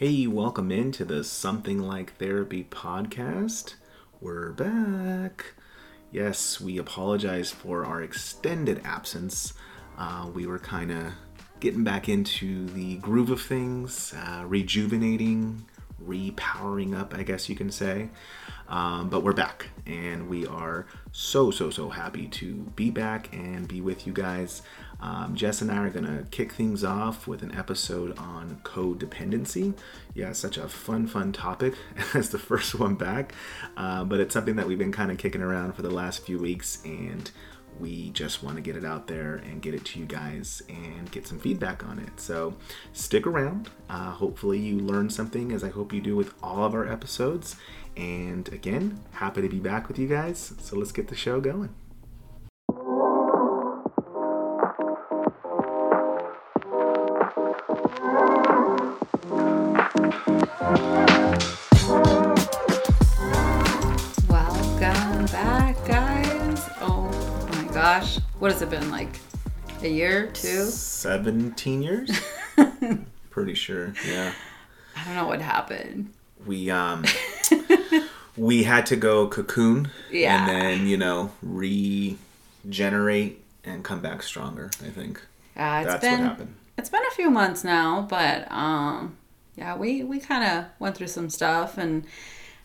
Hey, welcome into the Something Like Therapy podcast. We're back. Yes, we apologize for our extended absence. Uh, we were kind of getting back into the groove of things, uh, rejuvenating, repowering up, I guess you can say. Um, but we're back, and we are so, so, so happy to be back and be with you guys. Um, Jess and I are going to kick things off with an episode on codependency. Yeah, such a fun, fun topic as the first one back. Uh, but it's something that we've been kind of kicking around for the last few weeks, and we just want to get it out there and get it to you guys and get some feedback on it. So stick around. Uh, hopefully, you learn something, as I hope you do with all of our episodes. And again, happy to be back with you guys. So let's get the show going. What has it been like? A year, two? 17 years? Pretty sure, yeah. I don't know what happened. We, um, we had to go cocoon Yeah. and then, you know, regenerate and come back stronger, I think. Yeah, it's That's been what happened. it's been a few months now, but um yeah, we we kind of went through some stuff and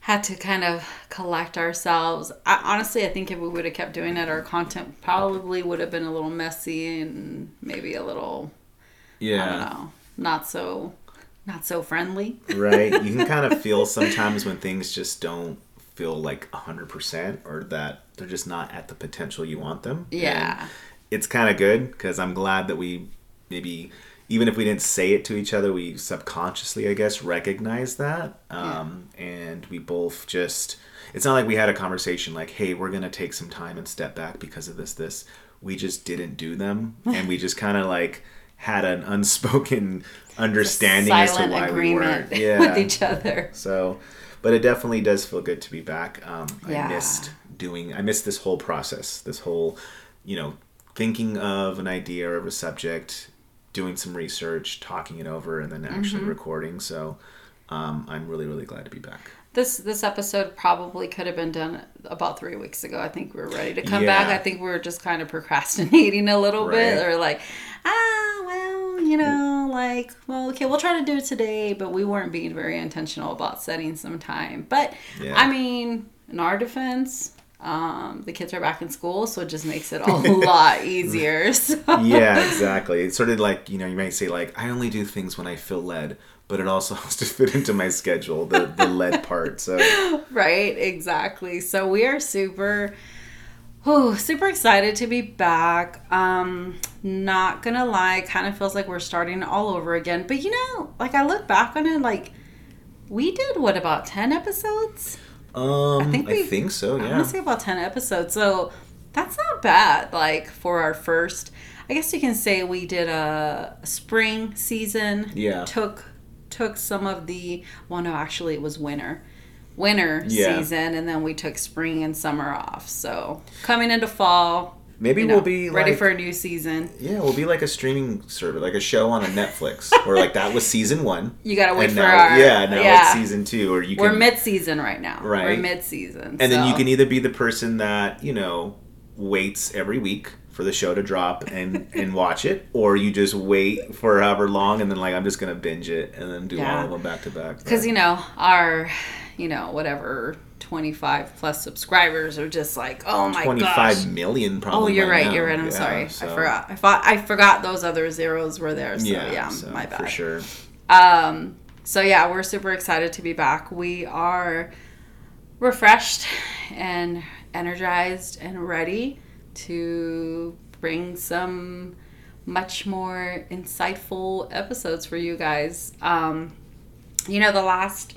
had to kind of collect ourselves. I, honestly, I think if we would have kept doing it, our content probably would have been a little messy and maybe a little yeah, I don't know, not so not so friendly. right? You can kind of feel sometimes when things just don't feel like 100% or that they're just not at the potential you want them. Yeah. And it's kind of good because I'm glad that we maybe, even if we didn't say it to each other, we subconsciously, I guess, recognize that. Um, And we both just, it's not like we had a conversation like, hey, we're going to take some time and step back because of this, this. We just didn't do them. And we just kind of like, had an unspoken understanding as to why we agreement weren't. Yeah. with each other. So, but it definitely does feel good to be back. Um, Yeah. I missed doing. I missed this whole process. This whole, you know, thinking of an idea or of a subject, doing some research, talking it over, and then actually Mm-hmm. recording. So, um, I'm really, really glad to be back. This this episode probably could have been done about three weeks ago. I think we were ready to come Yeah. back. I think we were just kind of procrastinating a little bit, or like, ah, well, you know, like, well, okay, we'll try to do it today, but we weren't being very intentional about setting some time. But Yeah. I mean, in our defense, um, the kids are back in school, so it just makes it a lot easier. So. yeah, exactly. It's sort of like you know, you might say like, I only do things when I feel led, but it also has to fit into my schedule. The the led part. So Right, exactly. So we are super oh, super excited to be back. Um not to lie, kind of feels like we're starting all over again. But you know, like I look back on it like we did what about 10 episodes? Um, I think I think, so. Yeah, I Yeah. want to say about 10 episodes. So that's not bad like for our first I guess you can say we did a spring season. Yeah. Took took some of the well no actually it was winter. Winter Yeah. season and then we took spring and summer off. So coming into fall Maybe you know, we'll be ready like, for a new season. Yeah, we'll be like a streaming service, like a show on a Netflix, or like that was season one. You gotta wait for now, our yeah, now yeah. it's season two, or you We're can, mid season right now. Right, We're mid season. and then you can either be the person that you know waits every week for the show to drop and and watch it, or you just wait for however long, and then like I'm just gonna binge it and then do Yeah. all of them back to back. because you know our you know whatever 25 plus subscribers are just like oh my twenty gosh five million probably. oh you're right now. you're right i'm Yeah, sorry so- i forgot i thought i forgot those other zeros were there so yeah, Yeah, so, my bad for sure. um so yeah we're super excited to be back we are refreshed and energized and ready to bring some much more insightful episodes for you guys um you know the last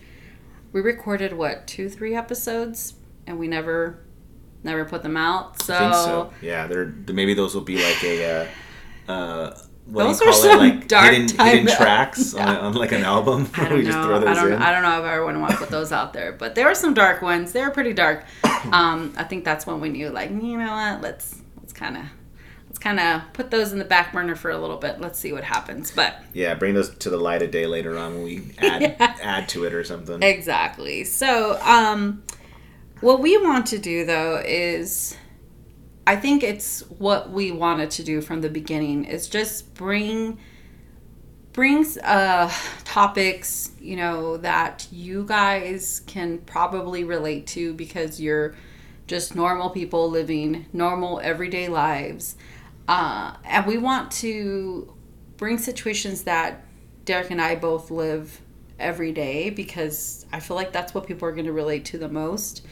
we recorded what two three episodes and we never never put them out so, so. Yeah, they're maybe those will be like a uh, uh, what Those do you are call some it? Like dark hidden, hidden tracks on, on like an album. I don't we just know. I don't. in. I don't know if I ever want to put those out there, but there were some dark ones. They were pretty dark. Um, I think that's when we knew, like, you know what? Let's let's kind of let's kind of put those in the back burner for a little bit. Let's see what happens. But yeah, bring those to the light of day later on when we add yeah. add to it or something. Exactly. So, um, what we want to do though is, I think it's what we wanted to do from the beginning is just bring brings uh, topics you know that you guys can probably relate to because you're just normal people living normal everyday lives uh, and we want to bring situations that Derick and i both live every day because i feel like that's what people are going to relate to the most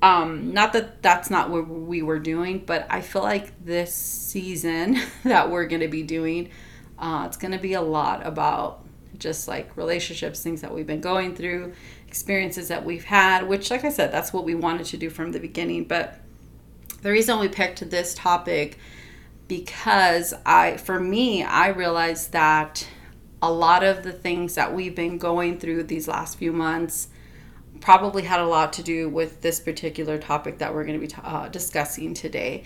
um, not that that's not what we were doing but i feel like this season that we're going to be doing uh, it's going to be a lot about just like relationships, things that we've been going through, experiences that we've had, which, like I said, that's what we wanted to do from the beginning. But the reason we picked this topic because I, for me, I realized that a lot of the things that we've been going through these last few months probably had a lot to do with this particular topic that we're going to be uh, discussing today.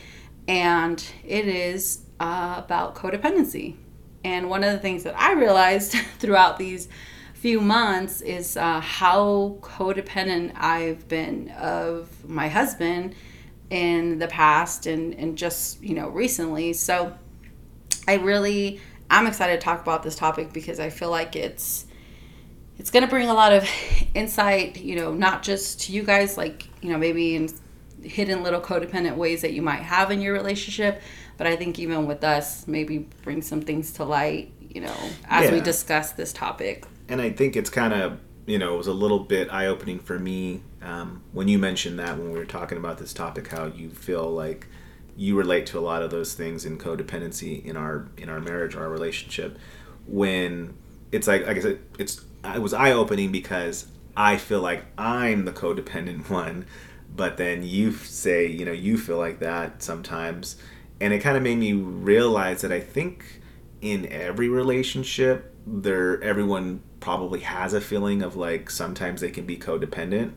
And it is uh, about codependency. And one of the things that I realized throughout these few months is uh, how codependent I've been of my husband in the past and, and just, you know, recently. So I really, I'm excited to talk about this topic because I feel like it's, it's going to bring a lot of insight, you know, not just to you guys, like, you know, maybe in hidden little codependent ways that you might have in your relationship, but I think even with us, maybe bring some things to light, you know, as yeah. we discuss this topic. And I think it's kind of, you know, it was a little bit eye opening for me um, when you mentioned that when we were talking about this topic, how you feel like you relate to a lot of those things in codependency in our in our marriage or our relationship. When it's like, like I said, it's it was eye opening because I feel like I'm the codependent one, but then you say, you know, you feel like that sometimes and it kind of made me realize that I think in every relationship there everyone probably has a feeling of like sometimes they can be codependent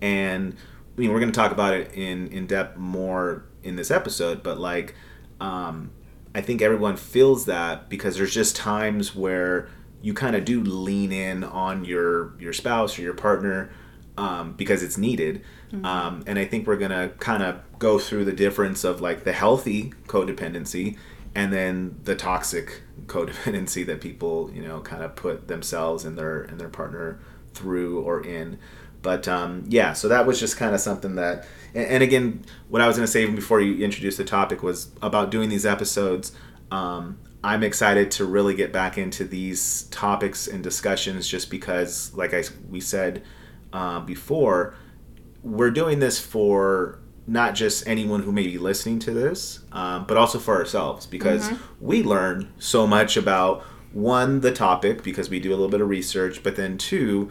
and I mean we're going to talk about it in in depth more in this episode but like um, I think everyone feels that because there's just times where you kind of do lean in on your your spouse or your partner um, because it's needed. Mm-hmm. Um, and I think we're gonna kind of go through the difference of like the healthy codependency and then the toxic codependency that people you know kind of put themselves and their and their partner through or in. But um, yeah, so that was just kind of something that. And, and, again, what I was gonna say even before you introduced the topic was about doing these episodes. Um, I'm excited to really get back into these topics and discussions just because, like I we said uh, before, we're doing this for not just anyone who may be listening to this, um, but also for ourselves because mm-hmm. we learn so much about one, the topic, because we do a little bit of research, but then two,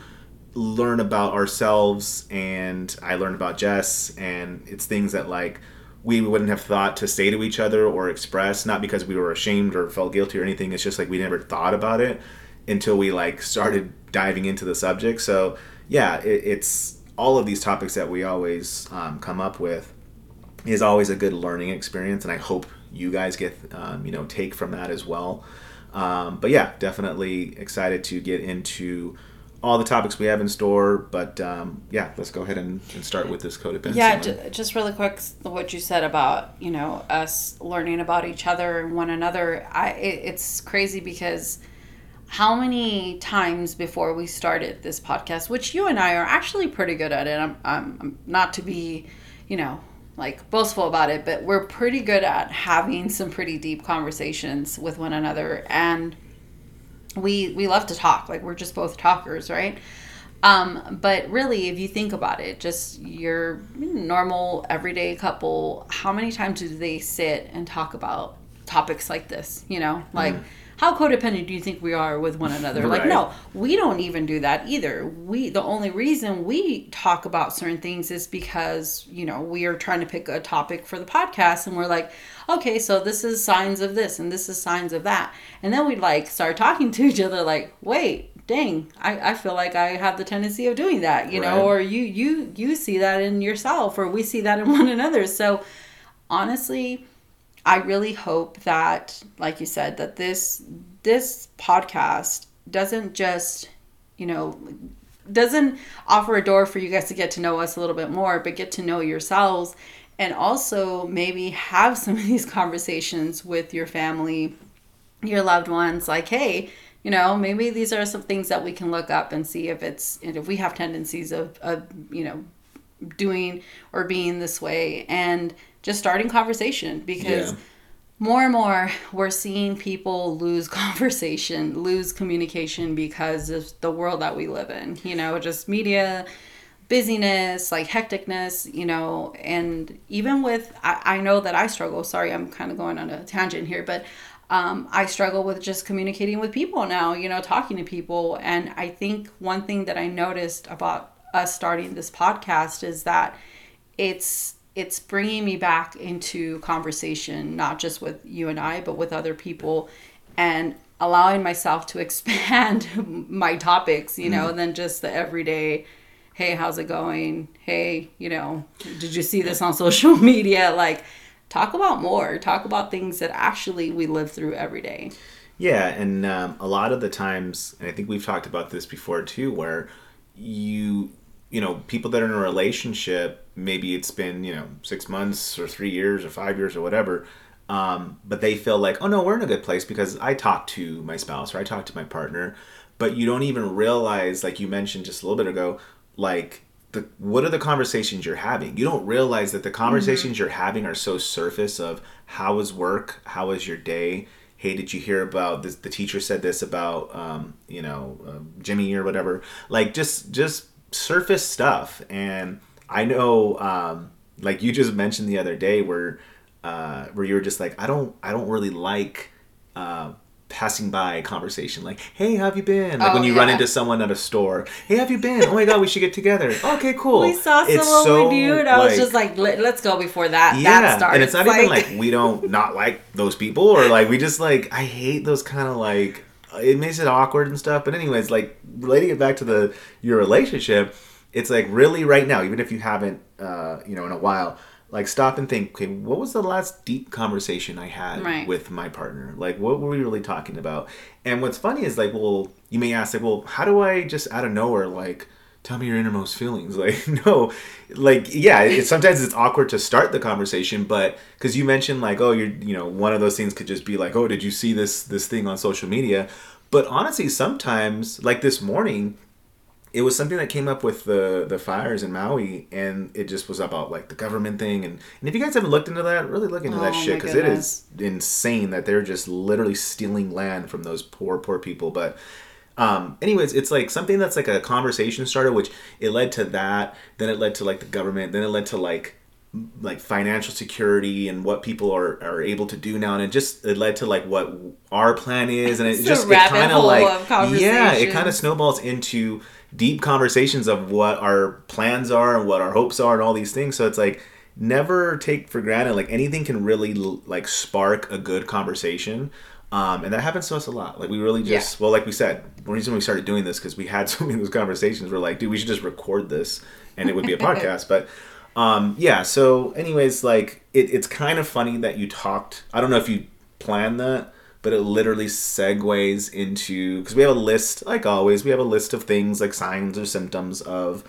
learn about ourselves and I learned about Jess, and it's things that like we wouldn't have thought to say to each other or express, not because we were ashamed or felt guilty or anything. It's just like we never thought about it until we like started diving into the subject. So yeah, it, it's all of these topics that we always um, come up with is always a good learning experience, and I hope you guys get um, you know take from that as well. Um, but yeah, definitely excited to get into all the topics we have in store. But um, yeah, let's go ahead and, and start with this code codependency. Yeah, j- just really quick, what you said about you know us learning about each other and one another. I it, it's crazy because how many times before we started this podcast, which you and I are actually pretty good at it. I'm, I'm, I'm, not to be, you know, like boastful about it, but we're pretty good at having some pretty deep conversations with one another, and we we love to talk. Like we're just both talkers, right? Um, but really, if you think about it, just your normal everyday couple, how many times do they sit and talk about topics like this? You know, like. Mm how codependent do you think we are with one another? Right. Like, no, we don't even do that either. We the only reason we talk about certain things is because you know we are trying to pick a topic for the podcast, and we're like, okay, so this is signs of this, and this is signs of that, and then we like start talking to each other, like, wait, dang I, I feel like i have the tendency of doing that you right. know or you you you see that in yourself or we see that in one another so honestly I really hope that, like you said, that this this podcast doesn't just, you know, doesn't offer a door for you guys to get to know us a little bit more, but get to know yourselves and also maybe have some of these conversations with your family, your loved ones, like, hey, you know, maybe these are some things that we can look up and see if it's if we have tendencies of, of you know, doing or being this way. And just starting conversation because yeah. more and more we're seeing people lose conversation, lose communication because of the world that we live in. You know, just media busyness, like hecticness, you know, and even with, I, I know that I struggle. Sorry, I'm kind of going on a tangent here, but um, I struggle with just communicating with people now, you know, talking to people. And I think one thing that I noticed about us starting this podcast is that it's it's bringing me back into conversation not just with you and I but with other people and allowing myself to expand my topics you know mm. than just the everyday hey how's it going? Hey you know did you see this on social media? Like talk about more. Talk about things that actually we live through every day. Yeah and um, a lot of the times and i think we've talked about this before too where you you know, people that are in a relationship, maybe it's been, you know, six months or three years or five years or whatever, um, but they feel like, oh no, we're in a good place because I talk to my spouse or I talk to my partner, but you don't even realize, like you mentioned just a little bit ago, like the what are the conversations you're having? You don't realize that the conversations mm-hmm. you're having are so surface of how was work, how was your day, hey did you hear about this the teacher said this about um, you know uh, jimmy or whatever like just just surface stuff. And I know, um, like you just mentioned the other day, where uh, where you were just like, I don't, I don't really like. Uh, passing by conversation like hey how have you been like oh, when you yeah. run into someone at a store hey have you been oh my god we should get together okay cool we saw someone so, we knew and i like, was just like Let, us go before that yeah that starts. and it's not like... even like we don't not like those people or like we just like i hate those kind of like it makes it awkward and stuff but anyways like relating it back to the your relationship it's like really right now, even if you haven't, uh, you know, in a while, like stop and think, okay, what was the last deep conversation I had right. with my partner? Like, what were we really talking about? And what's funny is like, well, you may ask, like, well, how do I just out of nowhere, like, tell me your innermost feelings? Like, no, like, yeah, it, sometimes it's awkward to start the conversation, but because you mentioned like, oh, you're, you know, one of those things could just be like, oh, did you see this this thing on social media? But honestly, sometimes, like this morning, it was something that came up with the the fires in Maui, and it just was about like the government thing. And, and if you guys haven't looked into that, really look into oh, that shit because it is insane that they're just literally stealing land from those poor poor people. But um, anyways, it's like something that's like a conversation starter, which it led to that. Then it led to like the government. Then it led to like like financial security and what people are, are able to do now and it just it led to like what our plan is and it just it kind of like yeah it kind of snowballs into deep conversations of what our plans are and what our hopes are and all these things. So it's like never take for granted like anything can really like spark a good conversation. Um, and that happens to us a lot. Like we really just yeah. well, like we said, the reason we started doing this because we had so many of those conversations. We're like, dude, we should just record this, and it would be a podcast. But um, yeah. So, anyways, like it, it's kind of funny that you talked. I don't know if you planned that, but it literally segues into because we have a list, like always, we have a list of things like signs or symptoms of,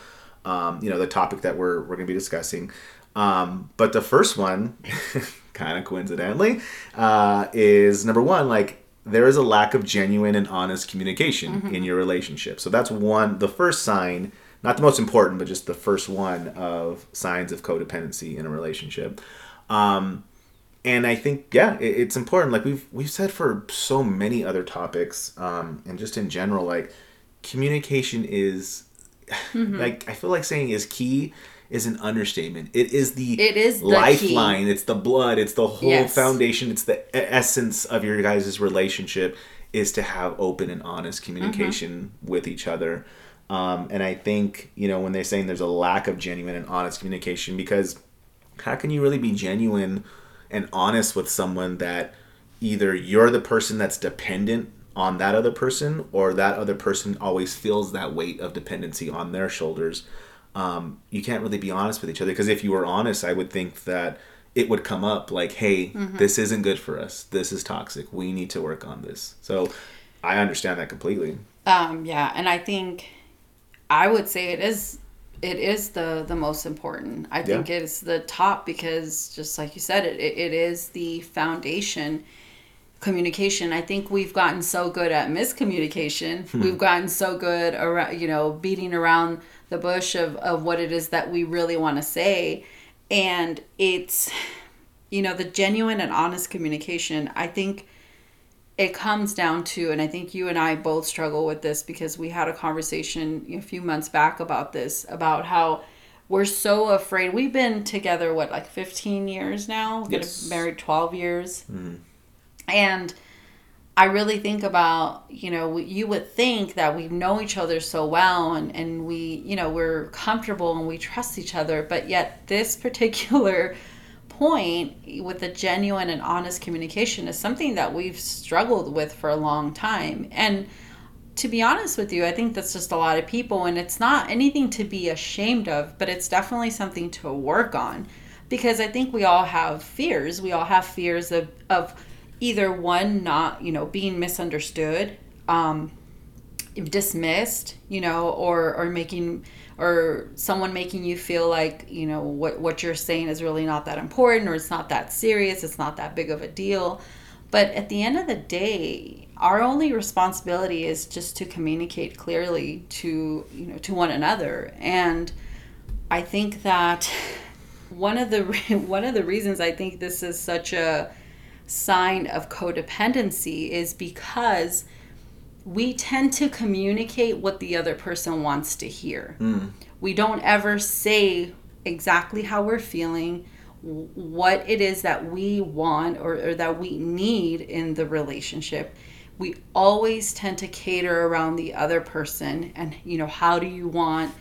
um, you know, the topic that we're we're going to be discussing. Um, but the first one, kind of coincidentally, uh, is number one, like there is a lack of genuine and honest communication mm-hmm. in your relationship. So that's one, the first sign, not the most important, but just the first one of signs of codependency in a relationship. Um, and I think yeah, it, it's important. Like we've we've said for so many other topics, um, and just in general, like communication is mm-hmm. like I feel like saying is key is an understatement. It is the it is the lifeline. Key. It's the blood. It's the whole yes. foundation. It's the essence of your guys' relationship is to have open and honest communication mm-hmm. with each other. Um, and I think you know when they're saying there's a lack of genuine and honest communication because how can you really be genuine? And honest with someone that either you're the person that's dependent on that other person or that other person always feels that weight of dependency on their shoulders um, you can't really be honest with each other because if you were honest i would think that it would come up like, hey, Mm-hmm. this isn't good for us. This is toxic. We need to work on this. So I understand that completely. Um, yeah, and I think I would say it is it is the the most important. I think Yeah. it's the top because just like you said, it, it, it is the foundation. Communication. I think we've gotten so good at miscommunication. Hmm. We've gotten so good around, you know, beating around the bush of, of what it is that we really want to say. And it's, you know, the genuine and honest communication. I think it comes down to, and I think you and I both struggle with this because we had a conversation a few months back about this, about how we're so afraid. We've been together, what, like 15 years now? Yes. married 12 years. Mm-hmm. And I really think about, you know, you would think that we know each other so well and, and we, you know, we're comfortable and we trust each other. But yet, this particular point with the genuine and honest communication is something that we've struggled with for a long time. And to be honest with you, I think that's just a lot of people, and it's not anything to be ashamed of, but it's definitely something to work on because I think we all have fears. We all have fears of, of either one, not, you know, being misunderstood, um, dismissed, you know, or, or making, or someone making you feel like, you know, what, what you're saying is really not that important or it's not that serious, it's not that big of a deal. But at the end of the day, our only responsibility is just to communicate clearly to you know to one another. And I think that one of the one of the reasons I think this is such a sign of codependency is because we tend to communicate what the other person wants to hear. Hmm. We don't ever say exactly how we're feeling, what it is that we want or, or that we need in the relationship. We always tend to cater around the other person and, you know, how do you want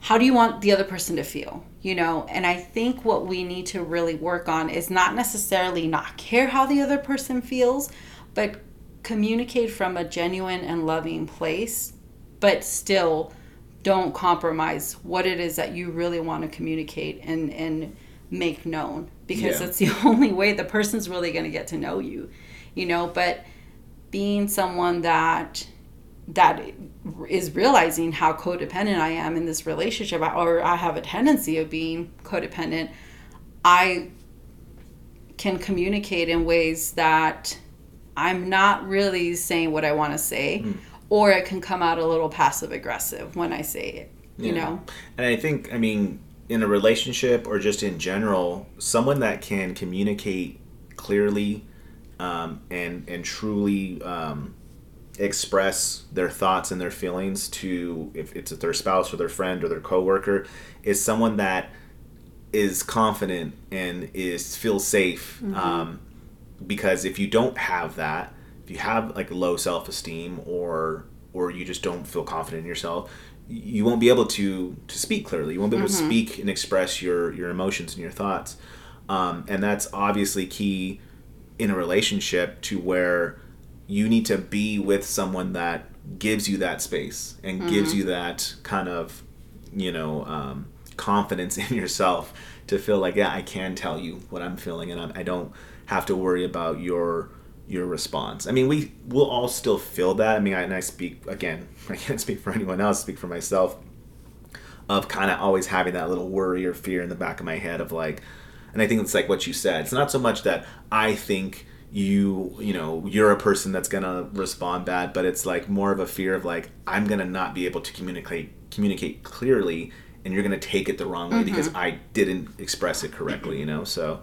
how do you want the other person to feel you know and i think what we need to really work on is not necessarily not care how the other person feels but communicate from a genuine and loving place but still don't compromise what it is that you really want to communicate and and make known because Yeah. that's the only way the person's really going to get to know you you know but being someone that that is realizing how codependent I am in this relationship, or I have a tendency of being codependent, I can communicate in ways that I'm not really saying what I want to say, or it can come out a little passive aggressive when I say it, you know? And I think, I mean, in a relationship or just in general, someone that can communicate clearly um, and and truly um, express their thoughts and their feelings to if it's their spouse or their friend or their coworker is someone that is confident and is feels safe um, because if you don't have that if you have like low self-esteem or or you just don't feel confident in yourself you won't be able to to speak clearly. You won't be able to speak and express your your emotions and your thoughts. Um, and that's obviously key in a relationship to where you need to be with someone that gives you that space and gives you that kind of you know um, confidence in yourself to feel like yeah i can tell you what i'm feeling and I'm, i don't have to worry about your your response. I mean we will all still feel that. I mean I, and i speak again i can't speak for anyone else speak for myself of kind of always having that little worry or fear in the back of my head of like and i think it's like what you said it's not so much that i think you you know you're a person that's gonna respond bad but it's like more of a fear of like i'm gonna not be able to communicate communicate clearly and you're gonna take it the wrong way because i didn't express it correctly you know? So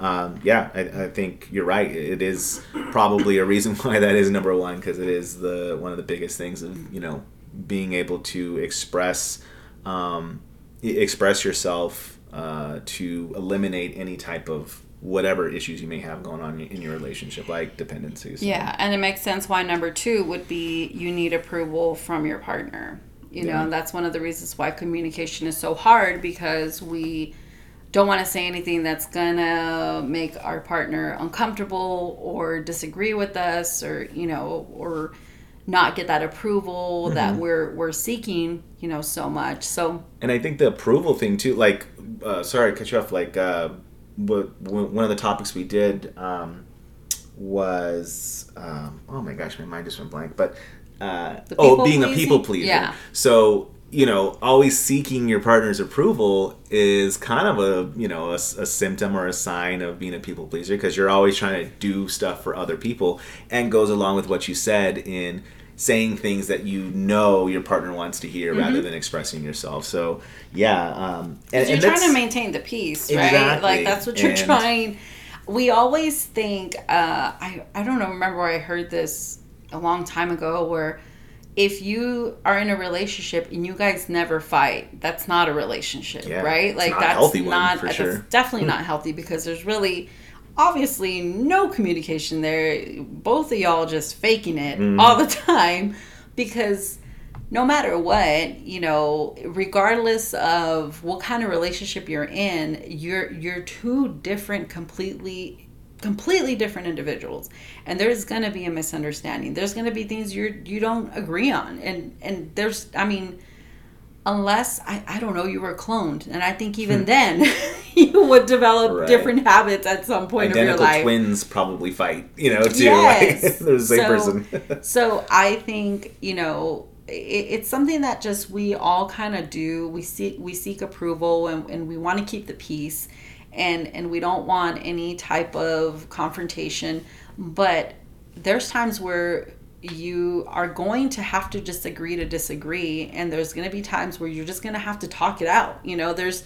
um, yeah I, I think you're right. It is probably a reason why that is number one because it is the one of the biggest things of you know being able to express um, express yourself uh, to eliminate any type of whatever issues you may have going on in your relationship like dependencies. Yeah, and it makes sense why number two would be you need approval from your partner. You know, that's one of the reasons why communication is so hard because we don't want to say anything that's gonna make our partner uncomfortable or disagree with us or, you know, or not get that approval that we're we're seeking, you know, so much. So and I think the approval thing too, like, uh, sorry, I cut you off. Like, uh, one of the topics we did um, was um, oh my gosh, my mind just went blank. But uh, oh, being a people pleaser. Yeah. So you know, always seeking your partner's approval is kind of a you know a, a symptom or a sign of being a people pleaser because you're always trying to do stuff for other people and goes along with what you said in saying things that you know your partner wants to hear mm-hmm. rather than expressing yourself. So yeah, um, and, you're and trying to maintain the peace, right? Exactly. Like that's what you're and, trying. We always think. Uh, I I don't know. Remember where I heard this a long time ago where if you are in a relationship and you guys never fight, that's not a relationship, yeah, right? Like that's not that's sure. definitely not healthy because there's really obviously no communication there. Both of y'all just faking it mm. all the time because no matter what, you know, regardless of what kind of relationship you're in, you're you're two different completely completely different individuals. And there's going to be a misunderstanding. There's going to be things you you don't agree on. And and there's i mean unless I, I don't know you were cloned. And i think even hmm. then you would develop right. different habits at some point Identical of your life. twins probably fight you know too. Yes. like, they're the same so, person. so i think you know it, it's something that just we all kind of do. We seek we seek approval and, and we want to keep the peace and and we don't want any type of confrontation but there's times where you are going to have to just agree to disagree and there's going to be times where you're just going to have to talk it out you know there's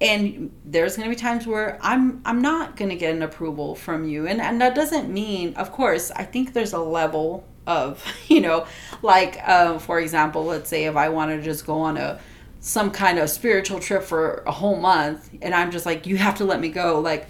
and there's going to be times where i'm i'm not going to get an approval from you and and that doesn't mean of course i think there's a level of you know like uh, for example let's say if i want to just go on a some kind of spiritual trip for a whole month and i'm just like you have to let me go like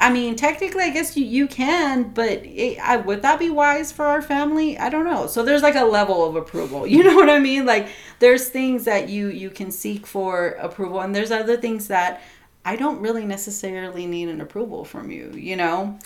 I mean, technically, I guess you, you can, but it, I, would that be wise for our family? I don't know. So there's like a level of approval. You know what I mean? Like there's things that you you can seek for approval, and there's other things that I don't really necessarily need an approval from you. You know?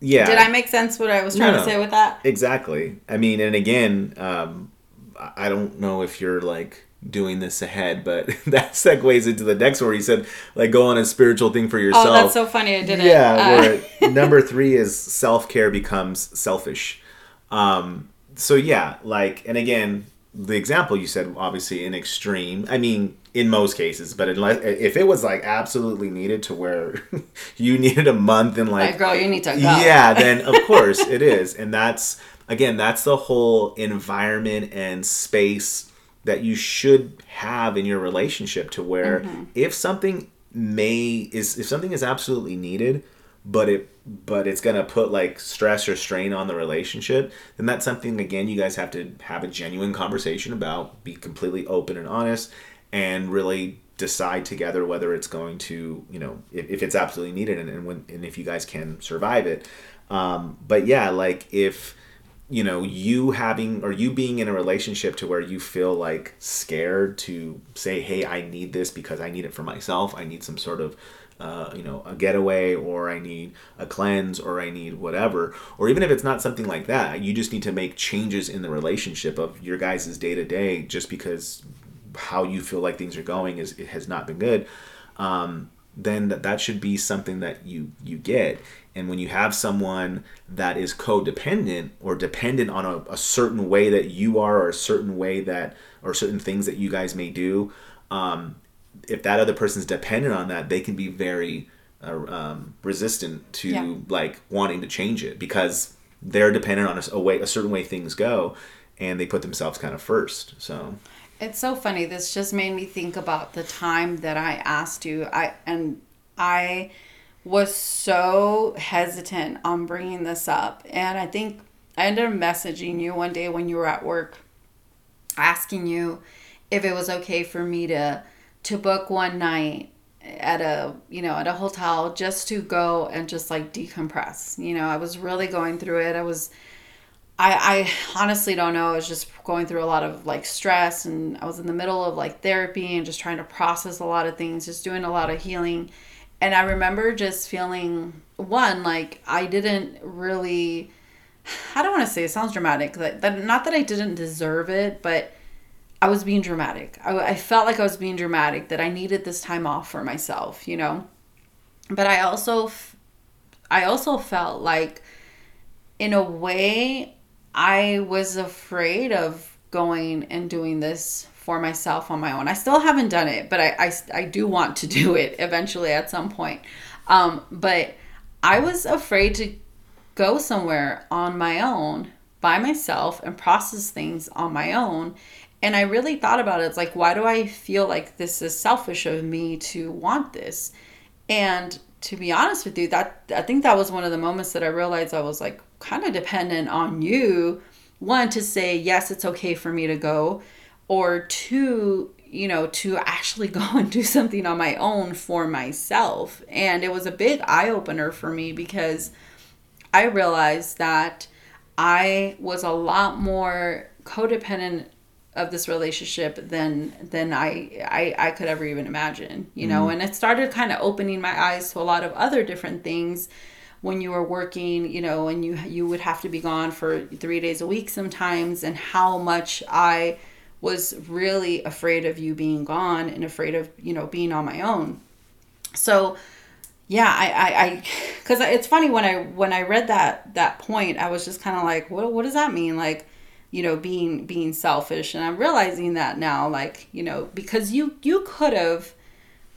Yeah. Did I make sense what I was trying no, to say with that? Exactly. I mean, and again, um, I don't know if you're like doing this ahead, but that segues into the next one where you said, like, go on a spiritual thing for yourself. Oh, that's so funny. I didn't. Yeah. Uh. number three is self care becomes selfish. Um, so yeah, like, and again, the example you said, obviously, in extreme. I mean, in most cases, but unless if it was like absolutely needed to where you needed a month and like, hey girl, you need to go. Yeah, then of course it is, and that's again, that's the whole environment and space that you should have in your relationship to where mm-hmm. if something may is if something is absolutely needed but it but it's gonna put like stress or strain on the relationship then that's something again you guys have to have a genuine conversation about be completely open and honest and really decide together whether it's going to you know if, if it's absolutely needed and, and when and if you guys can survive it um, but yeah like if you know you having or you being in a relationship to where you feel like scared to say hey i need this because i need it for myself. I need some sort of uh, you know a getaway or i need a cleanse or i need whatever. Or even if it's not something like that you just need to make changes in the relationship of your guys' day to day just because how you feel like things are going is it has not been good um, then that, that should be something that you you get and when you have someone that is codependent or dependent on a, a, certain way that you are, or a certain way that, or certain things that you guys may do, um, if that other person's dependent on that, they can be very uh, um, resistant to yeah. like wanting to change it because they're dependent on a, a way, a certain way things go, and they put themselves kind of first. So it's so funny. This just made me think about the time that I asked you. I and I was so hesitant on bringing this up. And I think I ended up messaging you one day when you were at work asking you if it was okay for me to to book one night at a you know at a hotel just to go and just like decompress. You know i was really going through it. I was i i honestly don't know. I was just going through a lot of like stress and i was in the middle of like therapy and just trying to process a lot of things just doing a lot of healing and I remember just feeling one like I didn't really I don't want to say it sounds dramatic that, that not that I didn't deserve it but I was being dramatic. I, I felt like I was being dramatic that I needed this time off for myself you know? But I also I also felt like in a way I was afraid of going and doing this for myself on my own. I still haven't done it, but I, I, I do want to do it eventually at some point. Um, but I was afraid to go somewhere on my own by myself and process things on my own. And I really thought about it. It's like, why do I feel like this is selfish of me to want this? And to be honest with you, that I think that was one of the moments that I realized I was like kind of dependent on you. One to say yes, it's okay for me to go, or two, you know, to actually go and do something on my own for myself. And it was a big eye opener for me because I realized that I was a lot more codependent of this relationship than than I I, I could ever even imagine, you know. Mm. And it started kind of opening my eyes to a lot of other different things when you were working, you know, and you you would have to be gone for 3 days a week sometimes and how much I was really afraid of you being gone and afraid of, you know, being on my own. So, yeah, I I, I cuz it's funny when I when I read that that point, I was just kind of like, what what does that mean? Like you know being being selfish and i'm realizing that now like you know because you you could have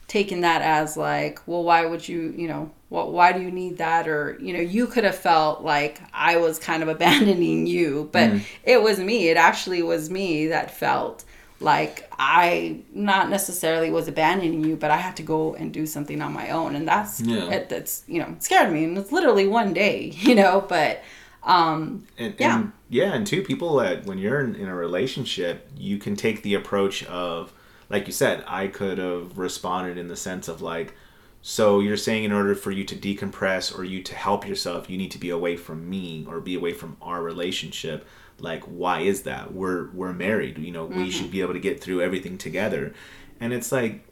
taken that as like well why would you you know what why do you need that or you know you could have felt like i was kind of abandoning you but mm. it was me it actually was me that felt like i not necessarily was abandoning you but i had to go and do something on my own and that's yeah. it, that's you know scared me and it's literally one day you know but um, and, yeah. And, yeah, and two people that when you're in, in a relationship, you can take the approach of, like you said, I could have responded in the sense of like, so you're saying in order for you to decompress or you to help yourself, you need to be away from me or be away from our relationship. Like, why is that? We're we're married. You know, mm-hmm. we should be able to get through everything together. And it's like,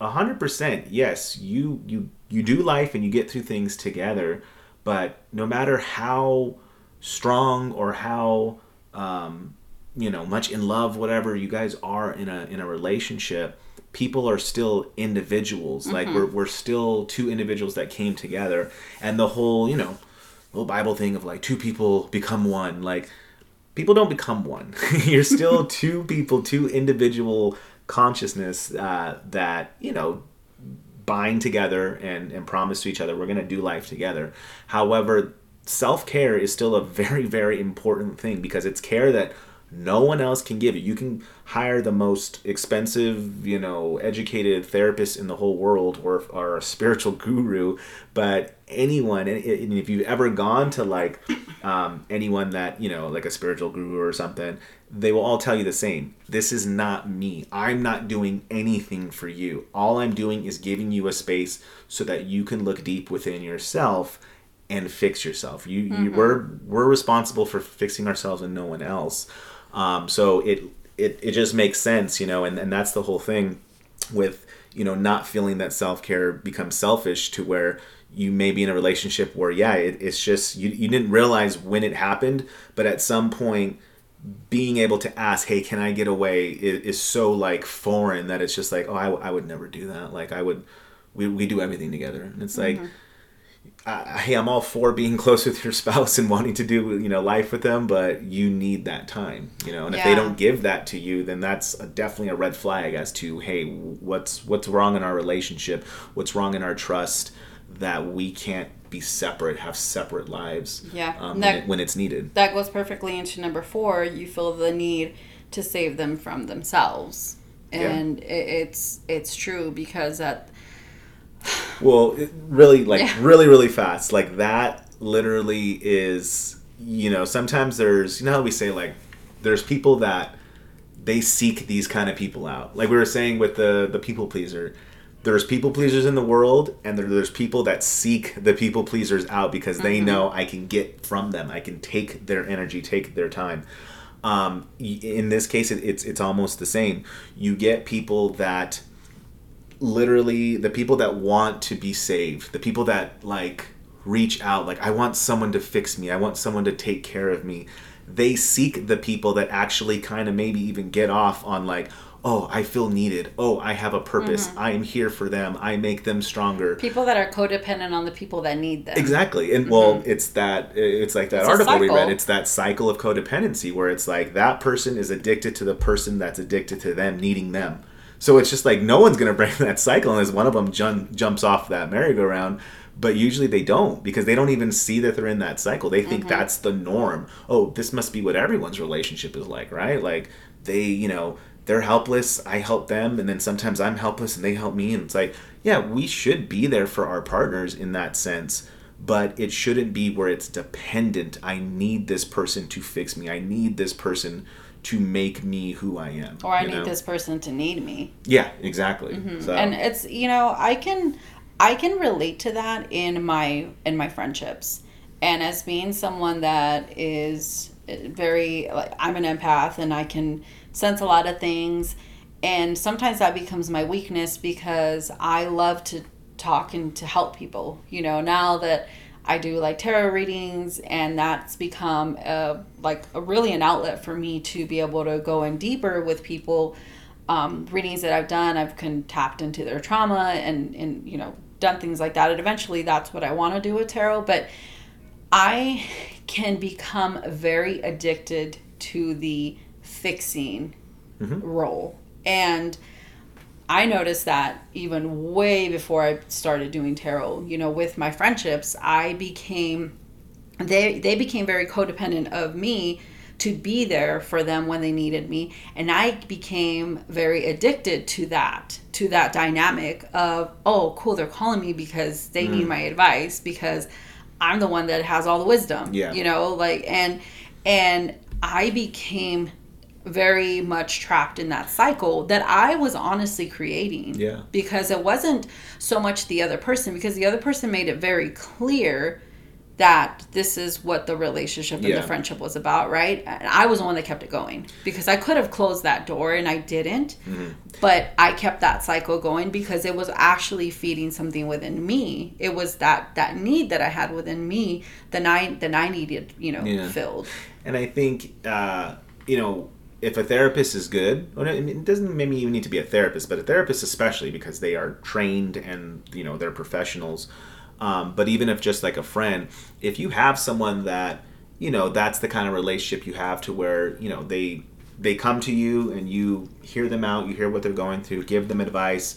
a hundred percent, yes, you you you do life and you get through things together. But no matter how strong or how um, you know much in love whatever you guys are in a in a relationship people are still individuals. Mm-hmm. like we're, we're still two individuals that came together. And the whole you know little bible thing of like two people become one. Like people don't become one. You're still two people two individual consciousness uh, that you know bind together and and promise to each other we're going to do life together. However self care is still a very, very important thing because it's care that no one else can give you. You can hire the most expensive, you know, educated therapist in the whole world or, or a spiritual guru, but anyone, and if you've ever gone to like um, anyone that, you know, like a spiritual guru or something, they will all tell you the same. This is not me. I'm not doing anything for you. All I'm doing is giving you a space so that you can look deep within yourself and fix yourself. You, mm-hmm. you we're we're responsible for fixing ourselves and no one else. Um, so it it it just makes sense, you know, and and that's the whole thing with you know not feeling that self care becomes selfish to where you may be in a relationship where yeah it, it's just you, you didn't realize when it happened but at some point being able to ask hey can i get away? is, is so like foreign that it's just like oh I, I would never do that. Like i would we, we do everything together. And it's like uh, hey, I'm all for being close with your spouse and wanting to do you know life with them, but you need that time, you know. And yeah. if they don't give that to you, then that's a, definitely a red flag as to hey, what's what's wrong in our relationship? What's wrong in our trust that we can't be separate, have separate lives? Yeah, um, that, when, it, when it's needed. That goes perfectly into number four. You feel the need to save them from themselves, and yeah. it, it's it's true because at well, really, like yeah. really, really fast. Like that literally is, you know, sometimes there's, you know how we say like, there's people that they seek these kind of people out. Like we were saying with the the people pleaser, there's people pleasers in the world, and there, there's people that seek the people pleasers out because they mm-hmm. know I can get from them. I can take their energy, take their time. Um, in this case, it, it's it's almost the same. You get people that literally the people that want to be saved, the people that like reach out, like I want someone to fix me, I want someone to take care of me. they seek the people that actually kind of maybe even get off on like oh i feel needed oh i have a purpose Mm-hmm. i am here for them i make them stronger People that are codependent on the people that need them. Exactly. And well, it's that it's like that Mm-hmm. It's article we read. It's that cycle of codependency where it's like that person is addicted to the person that's addicted to them needing them. So it's just like no one's going to break that cycle unless one of them jump, jumps off that merry-go-round. But usually they don't because they don't even see that they're in that cycle. They Mm-hmm. think that's the norm. Oh, this must be what everyone's relationship is like, right? Like they, you know, they're helpless, I help them, and then sometimes I'm helpless and they help me. And it's like, yeah, we should be there for our partners in that sense, but it shouldn't be where it's dependent. I need this person to fix me. I need this person to make me who I am. or I need know? this person to need me. Yeah, exactly. Mm-hmm. So, and it's you know i can i can relate to that in my in my friendships and as being someone that is very like i'm an empath and i can sense a lot of things and sometimes that becomes my weakness because i love to talk and to help people you know now that i do like tarot readings and that's become a, like a really an outlet for me to be able to go in deeper with people um, readings that I've done, I've can tapped into their trauma and and you know done things like that. And eventually, that's what I want to do with tarot. But I can become very addicted to the fixing role, and I noticed that even way before I started doing tarot. You know, with my friendships, I became they they became very codependent of me to be there for them when they needed me and i became very addicted to that to that dynamic of oh cool they're calling me because they need mm. my advice because i'm the one that has all the wisdom Yeah. you know like and and i became very much trapped in that cycle that i was honestly creating Yeah. because it wasn't so much the other person because the other person made it very clear that this is what the relationship and Yeah. the friendship was about, right? And I was the one that kept it going because I could have closed that door and I didn't. Mm-hmm. But I kept that cycle going because it was actually feeding something within me. It was that that need that I had within me that I that I needed, you know, Yeah. filled. And I think, uh, you know, if a therapist is good, it doesn't maybe even need to be a therapist, but a therapist especially because they are trained and you know they're professionals. Um, but even if just like a friend, if you have someone that you know that's the kind of relationship you have to where you know they they come to you and you hear them out, you hear what they're going through, give them advice.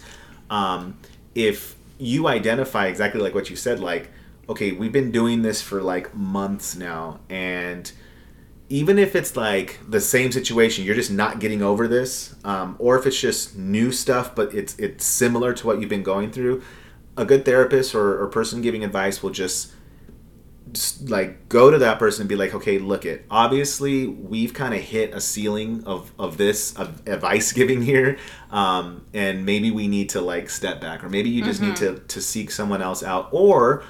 Um, if you identify exactly like what you said, like okay, we've been doing this for like months now, and even if it's like the same situation, you're just not getting over this, um, or if it's just new stuff, but it's it's similar to what you've been going through, a good therapist or, or person giving advice will just just like go to that person and be like, okay, look it. Obviously, we've kind of hit a ceiling of of this of advice giving here, um, and maybe we need to like step back, or maybe you just need to to seek someone else out, or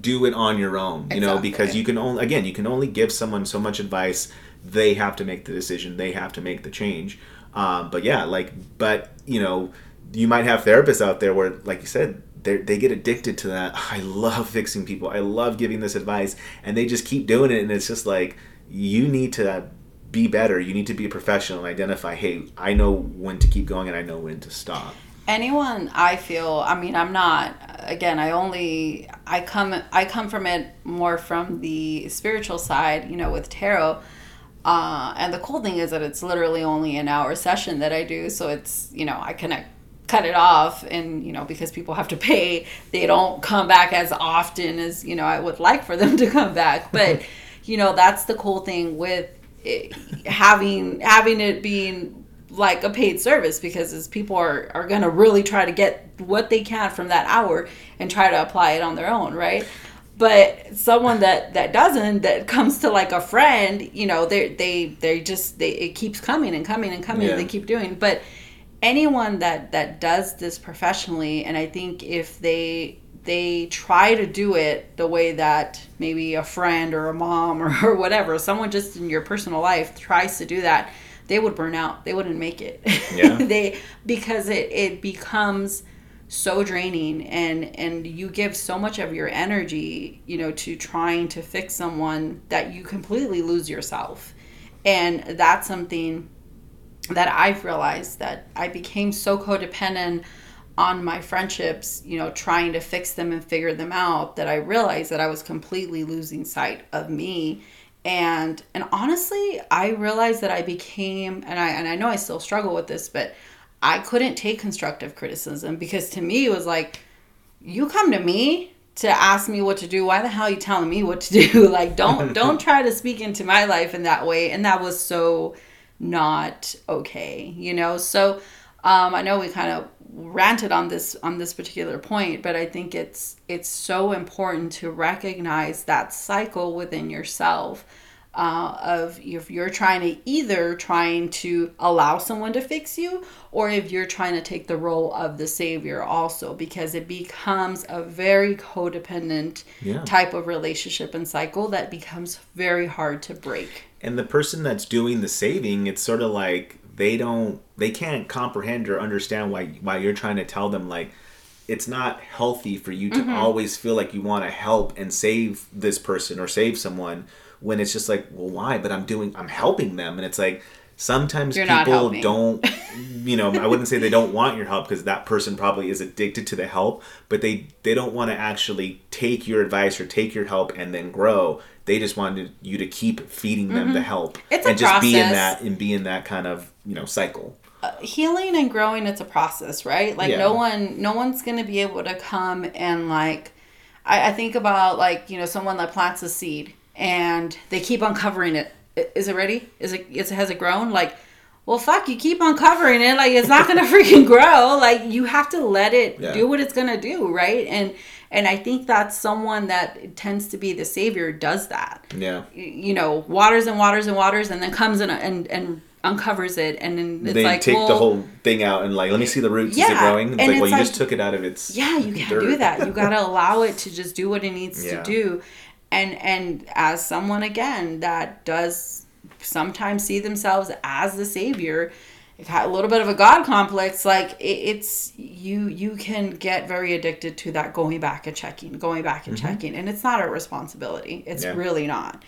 do it on your own. You know, because you can only again you can only give someone so much advice. They have to make the decision. They have to make the change. Um, but yeah, like, but you know, you might have therapists out there where, like you said, they get addicted to that. I love fixing people. I love giving this advice, and they just keep doing it. And it's just like you need to be better. You need to be a professional and identify. Hey, I know when to keep going, and I know when to stop. Anyone i feel i mean i'm not again i only i come i come from it more from the spiritual side you know with tarot. Uh, and the cool thing is that it's literally only an hour session that i do so it's you know i connect cut it off and you know because people have to pay they don't come back as often as you know i would like for them to come back. But you know that's the cool thing with it, having having it being like a paid service because as people are, are going to really try to get what they can from that hour and try to apply it on their own right but someone that that doesn't that comes to like a friend you know they they they just they it keeps coming and coming and coming Yeah. and they keep doing but anyone that that does this professionally and i think if they they try to do it the way that maybe a friend or a mom or, or whatever someone just in your personal life tries to do that they would burn out. They wouldn't make it. Yeah. they because it it becomes so draining and and you give so much of your energy you know to trying to fix someone that you completely lose yourself. And that's something that i've realized that i became so codependent on my friendships you know trying to fix them and figure them out that i realized that i was completely losing sight of me and and honestly i realized that i became and i and i know i still struggle with this but I couldn't take constructive criticism because to me it was like, you come to me to ask me what to do. Why the hell are you telling me what to do? like don't don't try to speak into my life in that way. And that was so not okay, you know? So um, I know we kind of ranted on this on this particular point, but I think it's it's so important to recognize that cycle within yourself uh, of if you're trying to either trying to allow someone to fix you or if you're trying to take the role of the savior also because it becomes a very codependent yeah. type of relationship and cycle that becomes very hard to break and the person that's doing the saving it's sort of like they don't they can't comprehend or understand why why you're trying to tell them like it's not healthy for you to mm-hmm. always feel like you want to help and save this person or save someone when it's just like, well, why? But I'm doing, I'm helping them, and it's like sometimes You're people don't, you know, I wouldn't say they don't want your help because that person probably is addicted to the help, but they they don't want to actually take your advice or take your help and then grow. They just wanted you to keep feeding them mm-hmm. the help it's and just process. be in that and be in that kind of you know cycle. Uh, healing and growing, it's a process, right? Like yeah. no one, no one's gonna be able to come and like. I, I think about like you know someone that plants a seed and they keep on covering it. Is it ready? Is it? Is, has it grown? Like, well, fuck, you keep on covering it. Like, it's not gonna freaking grow. Like, you have to let it yeah. do what it's gonna do, right? And and I think that someone that tends to be the savior does that. Yeah. You know, waters and waters and waters, and then comes in and and uncovers it, and then it's they like take well, the whole thing out and like, let me see the roots. Yeah, is it growing? It's and like, it's well, like, you just took it out of its. Yeah, you can't dirt. do that. You gotta allow it to just do what it needs yeah. to do and and as someone again that does sometimes see themselves as the savior a little bit of a god complex like it, it's you you can get very addicted to that going back and checking going back and mm-hmm. checking and it's not a responsibility it's yeah. really not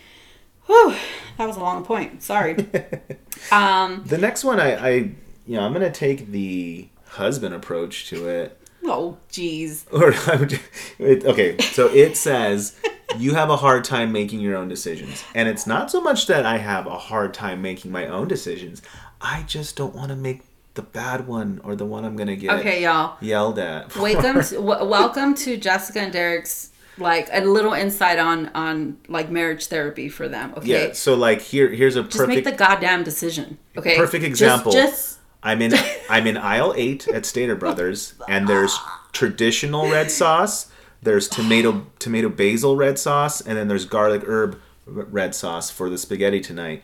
Whew, that was a long point sorry um the next one i i you know i'm gonna take the husband approach to it oh jeez Or okay so it says you have a hard time making your own decisions. And it's not so much that I have a hard time making my own decisions. I just don't want to make the bad one or the one I'm gonna get okay, y'all yelled at. Welcome, to, w- welcome to Jessica and Derick's like a little insight on on like marriage therapy for them. Okay. Yeah. So like here here's a perfect. Just make the goddamn decision. Okay. Perfect example. Just, just... I'm in I'm in aisle eight at Stater Brothers, and there's traditional red sauce there's tomato tomato basil red sauce, and then there's garlic herb red sauce for the spaghetti tonight.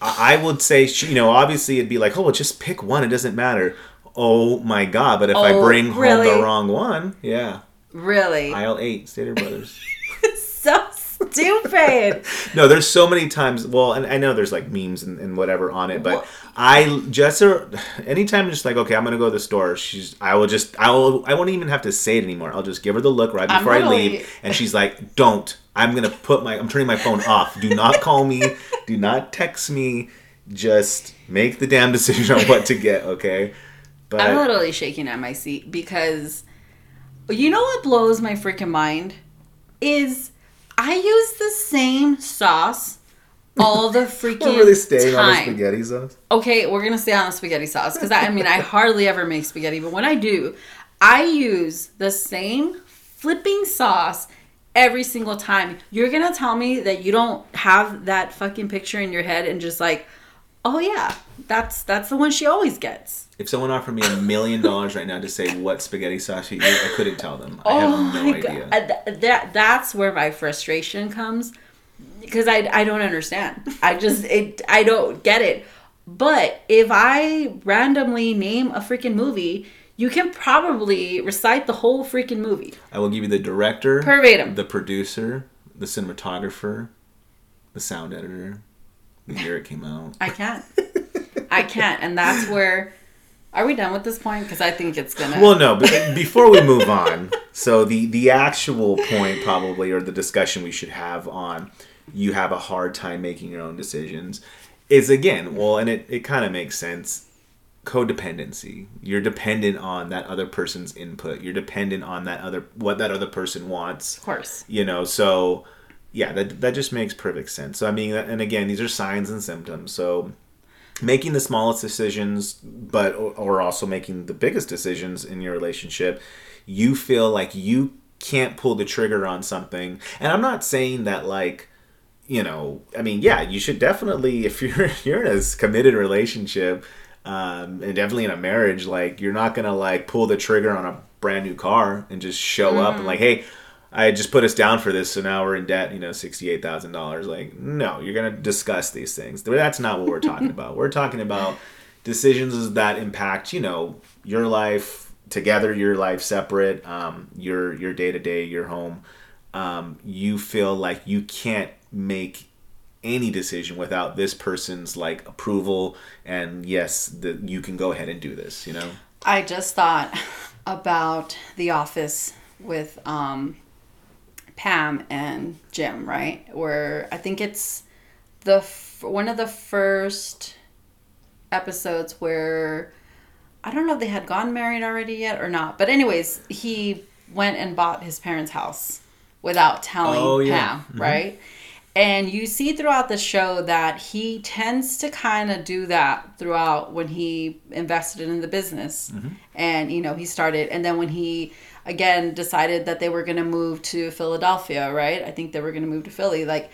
I, would say, you know, obviously it'd be like, oh, well, just pick one. It doesn't matter. Oh my god! But if oh, I bring really? home the wrong one, yeah. Really? Aisle eight, Stater Brothers. so stupid. no, there's so many times. Well, and I know there's like memes and, and whatever on it, but I just anytime I'm just like, okay, I'm gonna go to the store. She's, I will just, I will, I won't even have to say it anymore. I'll just give her the look right before I leave, and she's like, don't. I'm gonna put my, I'm turning my phone off. Do not call me. Do not text me. Just make the damn decision on what to get. Okay. But I'm literally shaking at my seat because you know what blows my freaking mind is I use the same sauce all the freaking we're really staying time. on the spaghetti sauce. Okay, we're gonna stay on the spaghetti sauce because I, I mean I hardly ever make spaghetti, but when I do, I use the same flipping sauce every single time. You're gonna tell me that you don't have that fucking picture in your head and just like, oh yeah, that's that's the one she always gets. If someone offered me a million dollars right now to say what spaghetti sauce you use, I couldn't tell them. I oh have no idea. God. That that's where my frustration comes because I I don't understand. I just it I don't get it. But if I randomly name a freaking movie, you can probably recite the whole freaking movie. I will give you the director, verbatim, the producer, the cinematographer, the sound editor, the year it came out. I can't. I can't, and that's where Are we done with this point? Because I think it's gonna. Well, no, but before we move on, so the the actual point probably or the discussion we should have on you have a hard time making your own decisions is again, well, and it it kind of makes sense. Codependency. You're dependent on that other person's input. You're dependent on that other what that other person wants. of course. You know, so yeah, that that just makes perfect sense. So I mean, and again, these are signs and symptoms. So making the smallest decisions but or also making the biggest decisions in your relationship you feel like you can't pull the trigger on something and i'm not saying that like you know i mean yeah you should definitely if you're you're in a committed relationship um, and definitely in a marriage like you're not gonna like pull the trigger on a brand new car and just show mm. up and like hey I just put us down for this, so now we're in debt, you know, sixty-eight thousand dollars. Like, no, you're gonna discuss these things. That's not what we're talking about. We're talking about decisions that impact, you know, your life together, your life separate, um, your your day to day, your home. Um, you feel like you can't make any decision without this person's like approval and yes, that you can go ahead and do this. You know. I just thought about The Office with um Pam and Jim, right? Where I think it's the f- one of the first episodes where I don't know if they had gone married already yet or not. But anyways, he went and bought his parents' house without telling oh, yeah. Pam, mm-hmm. right? And you see throughout the show that he tends to kind of do that throughout when he invested in the business. Mm-hmm. And, you know, he started, and then when he again decided that they were going to move to Philadelphia, right? I think they were going to move to Philly like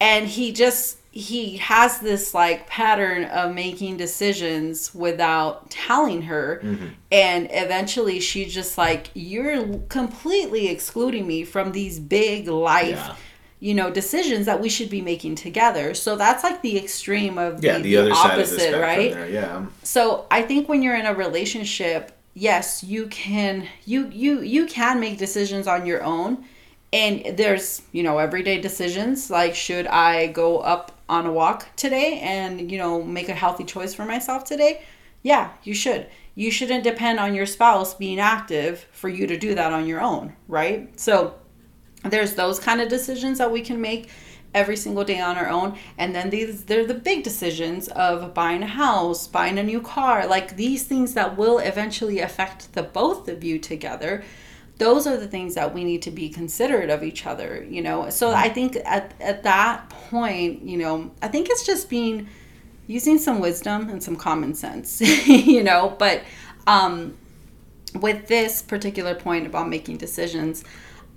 and he just he has this like pattern of making decisions without telling her mm-hmm. and eventually she's just like you're completely excluding me from these big life yeah. You know decisions that we should be making together. So that's like the extreme of yeah, the, the, the opposite right? there, yeah. So i think when you're in a relationship yes you can you you you can make decisions on your own. And there's you know everyday decisions like should i go up on a walk today and you know make a healthy choice for myself today? Yeah you should. You shouldn't depend on your spouse being active for you to do that on your own right? So there's those kind of decisions that we can make every single day on our own. And then these they're the big decisions of buying a house buying a new car like these things that will eventually affect the both of you together. Those are the things that we need to be considerate of each other you know? So i think at, at that point you know i think it's just being using some wisdom and some common sense you know? But um with this particular point about making decisions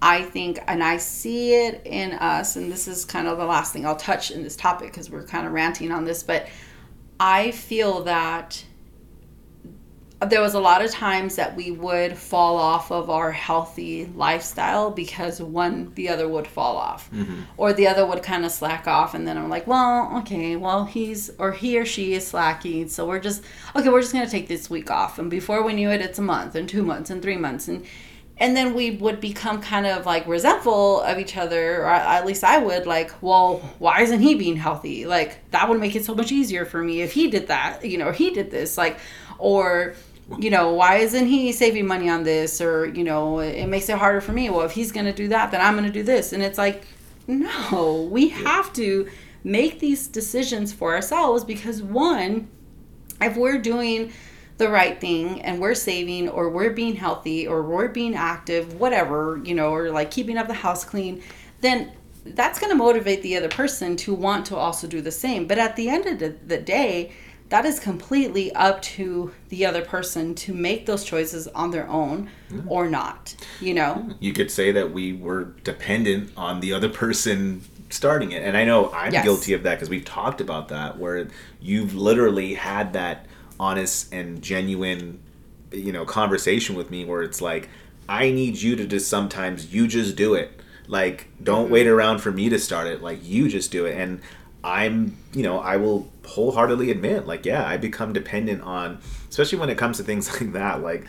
I think, and I see it in us, and this is kind of the last thing I'll touch in this topic because we're kind of ranting on this, but I feel that there was a lot of times that we would fall off of our healthy lifestyle because one the other would fall off mm-hmm. or the other would kind of slack off and then i'm like well okay well he's or he or she is slacking so we're just okay we're just going to take this week off and before we knew it it's a month and two months and three months and and then we would become kind of like resentful of each other or at least i would like well why isn't he being healthy? Like that would make it so much easier for me if he did that you know he did this like or you know why isn't he saving money on this? Or you know it makes it harder for me. Well if he's going to do that then i'm going to do this. And it's like no we have to make these decisions for ourselves because one if we're doing the right thing and we're saving or we're being healthy or we're being active, whatever, you know, or like keeping up the house clean, then that's going to motivate the other person to want to also do the same. But at the end of the, the day, that is completely up to the other person to make those choices on their own mm. or not, you know? You could say that we were dependent on the other person starting it. And I know I'm yes. guilty of that because we've talked about that where you've literally had that honest and genuine you know conversation with me where it's like i need you to just sometimes you just do it. Like don't mm-hmm. wait around for me to start it. Like you just do it. And i'm you know i will wholeheartedly admit like yeah i become dependent on especially when it comes to things like that. Like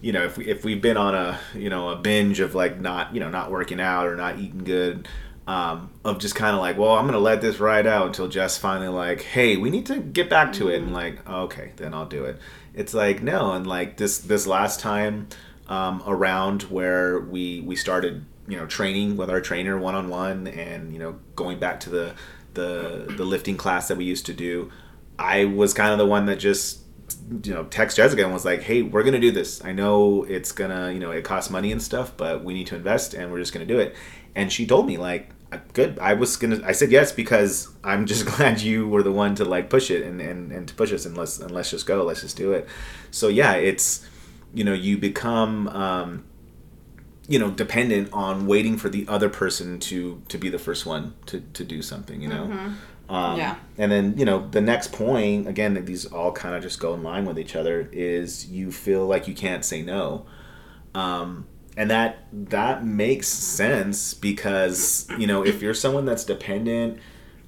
you know if, we, if we've been on a you know a binge of like not you know not working out or not eating good um, of just kind of like, well, I'm gonna let this ride out until Jess finally like, hey, we need to get back to it, and like, okay, then I'll do it. It's like no, and like this this last time um, around where we we started you know training with our trainer one on one, and you know going back to the the the lifting class that we used to do. I was kind of the one that just you know text Jessica and was like, "Hey, we're gonna do this. I know it's gonna you know it costs money and stuff, but we need to invest, and we're just gonna do it." And she told me like, "Good." I was gonna. I said yes because I'm just glad you were the one to like push it and and, and to push us and let's and let's just go. Let's just do it. So yeah, it's you know you become. Um, you know dependent on waiting for the other person to to be the first one to to do something you know Mm-hmm. um, Yeah. and then you know the next point again these all kind of just go in line with each other is you feel like you can't say no um, and that that makes sense because you know if you're someone that's dependent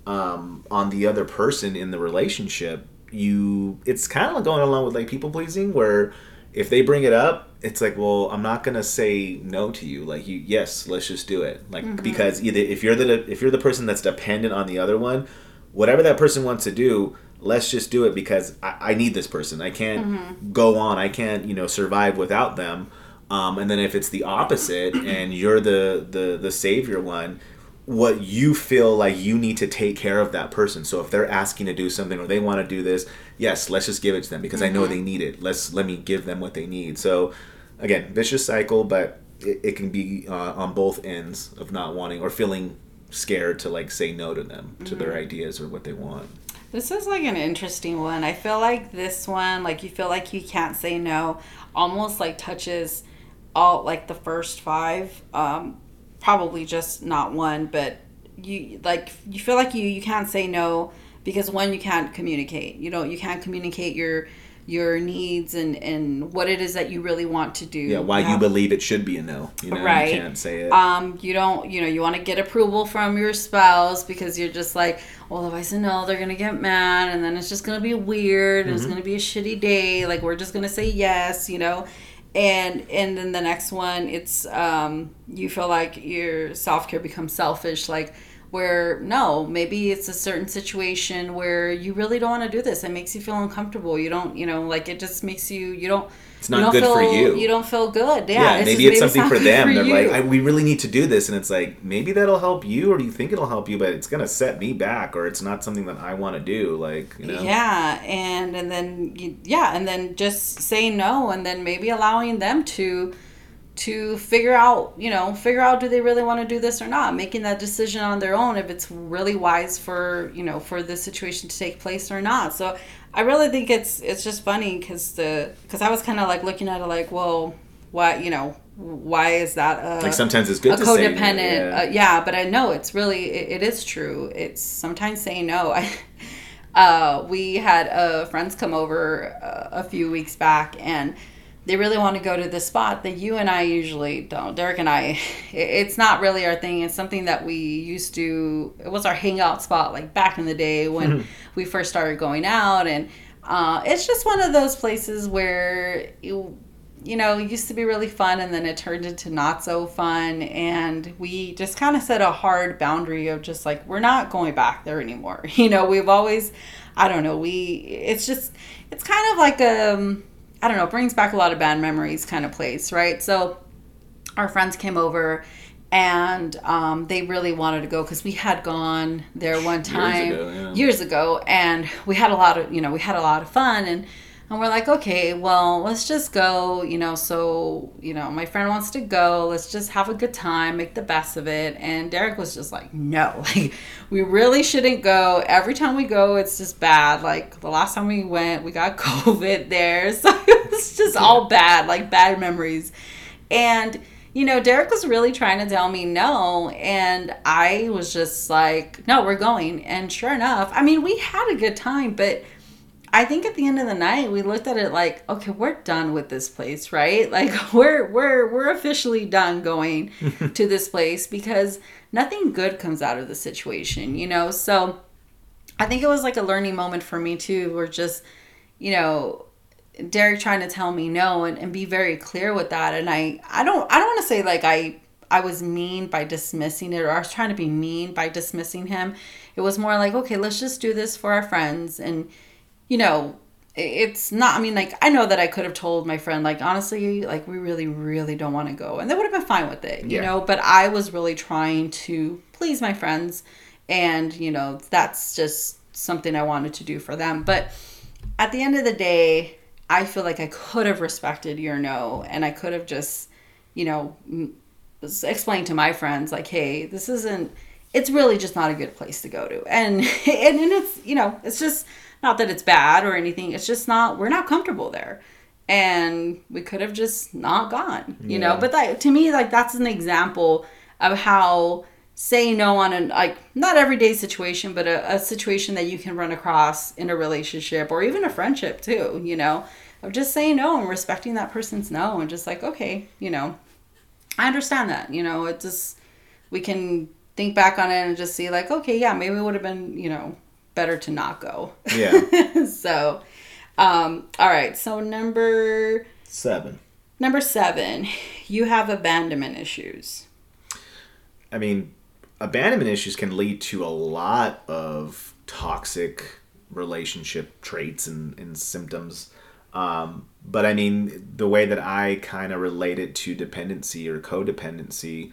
um, on the other person in the relationship you it's kind of like going along with like people pleasing where if they bring it up it's like well i'm not gonna say no to you. Like you yes let's just do it. Like because either if you're the if you're the person that's dependent on the other one whatever that person wants to do let's just do it because i, I need this person. I can't go on. I can't you know survive without them um, and then if it's the opposite and you're the the the savior one what you feel like you need to take care of that person. So if they're asking to do something or they want to do this, yes, let's just give it to them because I know they need it. Let's let me give them what they need. So again, vicious cycle, but it, it can be uh, on both ends of not wanting or feeling scared to like say no to them to their ideas or what they want. This is like an interesting one. I feel like this one, like you feel like you can't say no, almost like touches all like the first five. Um, probably just not one, but you like you feel like you you can't say no because one you can't communicate. You don't you can't communicate your your needs and and what it is that you really want to do. Yeah, why you believe it should be a no. You know, Right. you can't say it. um you don't you know you want to get approval from your spouse because you're just like well if i say no they're gonna get mad and then it's just gonna be weird and it's gonna be a shitty day like we're just gonna say yes you know and and then the next one it's um you feel like your self-care becomes selfish like where no maybe it's a certain situation where you really don't want to do this. It makes you feel uncomfortable. You don't you know like it just makes you you don't It's not good for you. you don't feel good yeah, yeah, it's maybe just- it's something not for them. for They're you. like, I, we really need to do this, and it's like maybe that'll help you, or do you think it'll help you? But it's gonna set me back, or it's not something that I want to do. Like, you know, Yeah, and and then you, yeah, and then just saying no, and then maybe allowing them to to figure out, you know, figure out do they really want to do this or not, making that decision on their own if it's really wise for you know for the situation to take place or not. So I really think it's it's just funny because the because I was kind of like looking at it like, well, why you know why is that a, like sometimes it's good a to say no, codependent yeah. uh, yeah but i know it's really it, it is true it's sometimes saying no i uh, we had uh, friends come over uh, a few weeks back and they really want to go to this spot that you and i usually don't derick and i it's not really our thing it's something that we used to it was our hangout spot like back in the day when we first started going out and uh, it's just one of those places where you, you know, it used to be really fun and then it turned into not so fun. And we just kind of set a hard boundary of just like, we're not going back there anymore. You know, we've always, I don't know, we, it's just, it's kind of like, um, I don't know, brings back a lot of bad memories kind of place, right? So our friends came over and um, they really wanted to go because we had gone there one time ago, yeah. years ago and we had a lot of you know we had a lot of fun and and we're like okay well let's just go you know so you know my friend wants to go. Let's just have a good time make the best of it. And derick was just like no like we really shouldn't go. Every time we go it's just bad. Like the last time we went we got covid there. So it was just all bad like bad memories. And you know, Derick was really trying to tell me no. And I was just like, no, we're going. And sure enough, I mean, we had a good time, but I think at the end of the night, we looked at it like, okay, we're done with this place, right? Like we're we're we're officially done going to this place because nothing good comes out of the situation, you know? So I think it was like a learning moment for me too, where just, you know, Derick trying to tell me no and, and be very clear with that. And I, I don't, I don't want to say like I, I was mean by dismissing it or I was trying to be mean by dismissing him. It was more like, okay, let's just do this for our friends. And, you know, it's not i mean like i know that i could have told my friend like honestly like we really really don't want to go. And they would have been fine with it you Yeah. know but i was really trying to please my friends and you know that's just something i wanted to do for them. But at the end of the day i feel like i could have respected your no and i could have just you know explained to my friends like hey this isn't it's really just not a good place to go to. And and, and it's you know it's just not that it's bad or anything it's just not we're not comfortable there. And we could have just not gone you know? But that to me like that's an example of how say no on an like not everyday situation but a, a situation that you can run across in a relationship or even a friendship too you know? Of just saying no and respecting that person's no and just like okay you know? I understand that you know? It just we can think back on it and just see like okay yeah maybe it would have been you know better to not go Yeah. so um all right so number Seven. number seven you have abandonment issues I mean, abandonment issues can lead to a lot of toxic relationship traits and, and symptoms. Um, but I mean, the way that I kind of relate it to dependency or codependency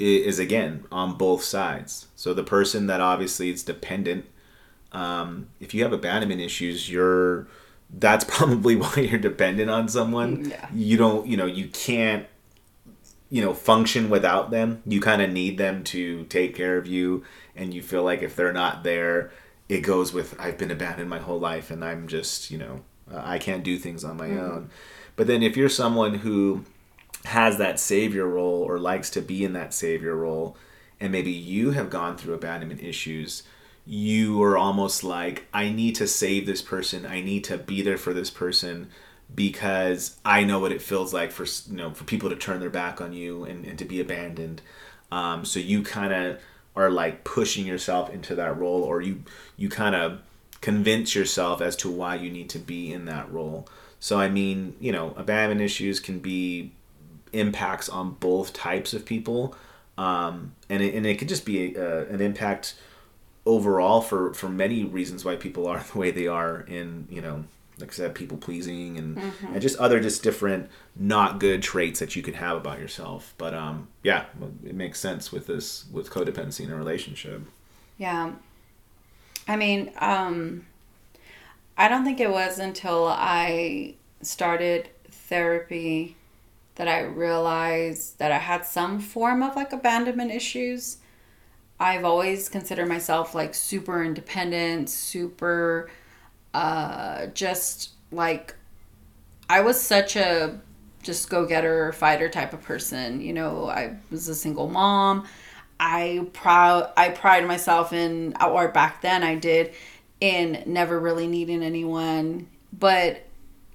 i- is again on both sides. So the person that obviously is dependent, um, if you have abandonment issues, you're that's probably why you're dependent on someone. Yeah. You don't, you know, you can't you know function without them you kind of need them to take care of you and you feel like if they're not there it goes with i've been abandoned my whole life and i'm just you know uh, i can't do things on my own but then if you're someone who has that savior role or likes to be in that savior role and maybe you have gone through abandonment issues you are almost like i need to save this person. I need to be there for this person because i know what it feels like for you know for people to turn their back on you and, and to be abandoned. Um, so you kind of are like pushing yourself into that role or you you kind of convince yourself as to why you need to be in that role. So i mean you know abandonment issues can be impacts on both types of people. Um, and, it, and it could just be a, an impact overall for for many reasons why people are the way they are in you know like I said people pleasing and and just other just different not good traits that you can have about yourself but um yeah it makes sense with this with codependency in a relationship Yeah. I mean, um, I don't think it was until I started therapy that I realized that I had some form of like abandonment issues. I've always considered myself like super independent, super uh, just like I was such a just go getter fighter type of person. You know, I was a single mom. I proud I pride myself in or back then I did in never really needing anyone. But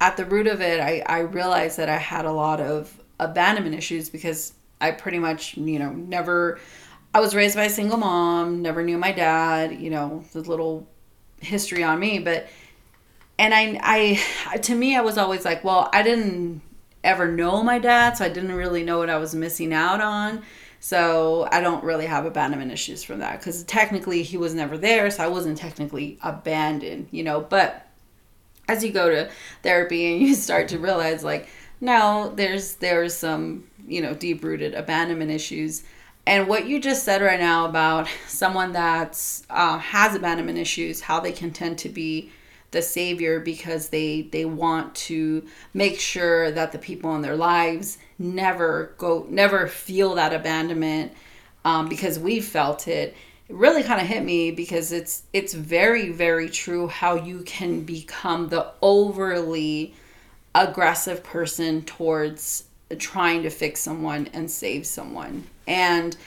at the root of it I, I realized that I had a lot of abandonment issues because I pretty much, you know, never I was raised by a single mom, never knew my dad, you know, the little history on me, but and I I to me I was always like, well, I didn't ever know my dad, so I didn't really know what I was missing out on. So I don't really have abandonment issues from that because technically he was never there, so I wasn't technically abandoned, you know. But as you go to therapy and you start to realize, like, no, there's there's some you know deep rooted abandonment issues. And what you just said right now about someone that's uh, has abandonment issues, how they can tend to be the savior because they they want to make sure that the people in their lives never go never feel that abandonment um, because we felt it. It really kind of hit me because it's it's very very true how you can become the overly aggressive person towards trying to fix someone and save someone and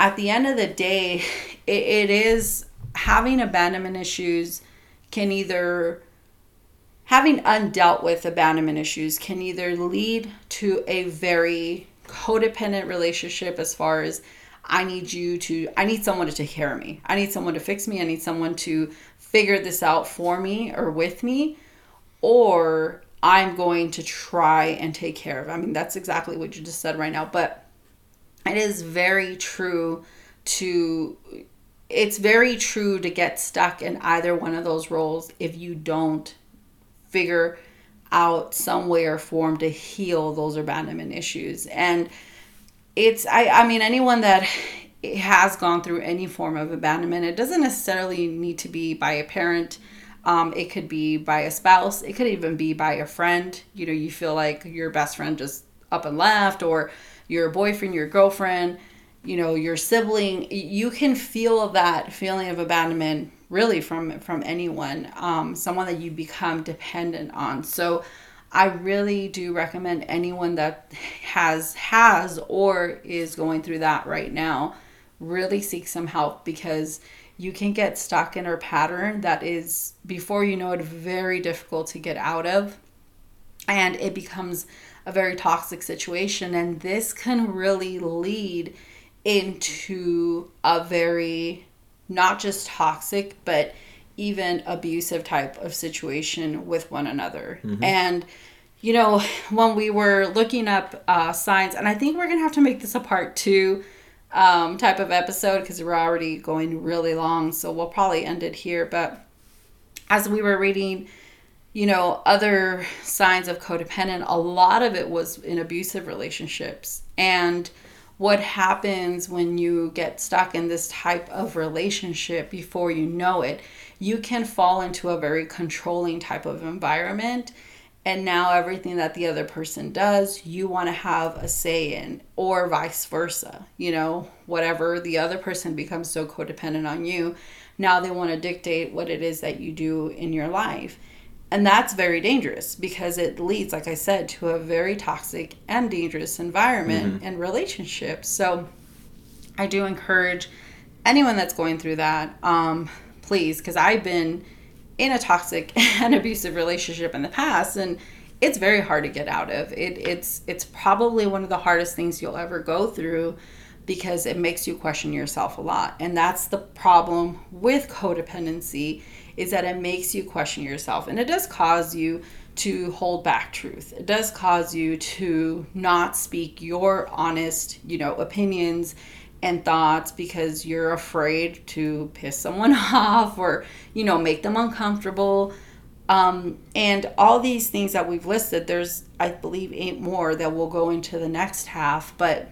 at the end of the day it, it is having abandonment issues can either having undealt with abandonment issues can either lead to a very codependent relationship as far as I need you to I need someone to take care of me. I need someone to fix me. I need someone to figure this out for me or with me or I'm going to try and take care of. I mean that's exactly what you just said right now, but it is very true to it's very true to get stuck in either one of those roles if you don't figure out some way or form to heal those abandonment issues. And it's I I mean anyone that has gone through any form of abandonment, it doesn't necessarily need to be by a parent. Um, it could be by a spouse. It could even be by a friend. You know, you feel like your best friend just up and left, or your boyfriend, your girlfriend, you know, your sibling. You can feel that feeling of abandonment really from from anyone, um, someone that you become dependent on. So I really do recommend anyone that has has or is going through that right now really seek some help because you can get stuck in a pattern that is before you know it very difficult to get out of and it becomes a very toxic situation and this can really lead into a very not just toxic but even abusive type of situation with one another. Mm-hmm. And, you know, when we were looking up uh, signs, and I think we're going to have to make this a part two um, type of episode because we're already going really long. So we'll probably end it here. But as we were reading, you know, other signs of codependent, a lot of it was in abusive relationships. And, what happens when you get stuck in this type of relationship before you know it you can fall into a very controlling type of environment and now everything that the other person does you want to have a say in or vice versa you know? Whatever the other person becomes so codependent on you now they want to dictate what it is that you do in your life. And that's very dangerous because it leads, like I said, to a very toxic and dangerous environment mm-hmm. and relationship. So I do encourage anyone that's going through that, um, please, because I've been in a toxic and abusive relationship in the past and it's very hard to get out of. It, it's it's probably one of the hardest things you'll ever go through because it makes you question yourself a lot. And that's the problem with codependency is that it makes you question yourself and it does cause you to hold back truth. It does cause you to not speak your honest, you know, opinions and thoughts because you're afraid to piss someone off or, you know, make them uncomfortable. Um, and all these things that we've listed, there's, I believe, eight more that will go into the next half, but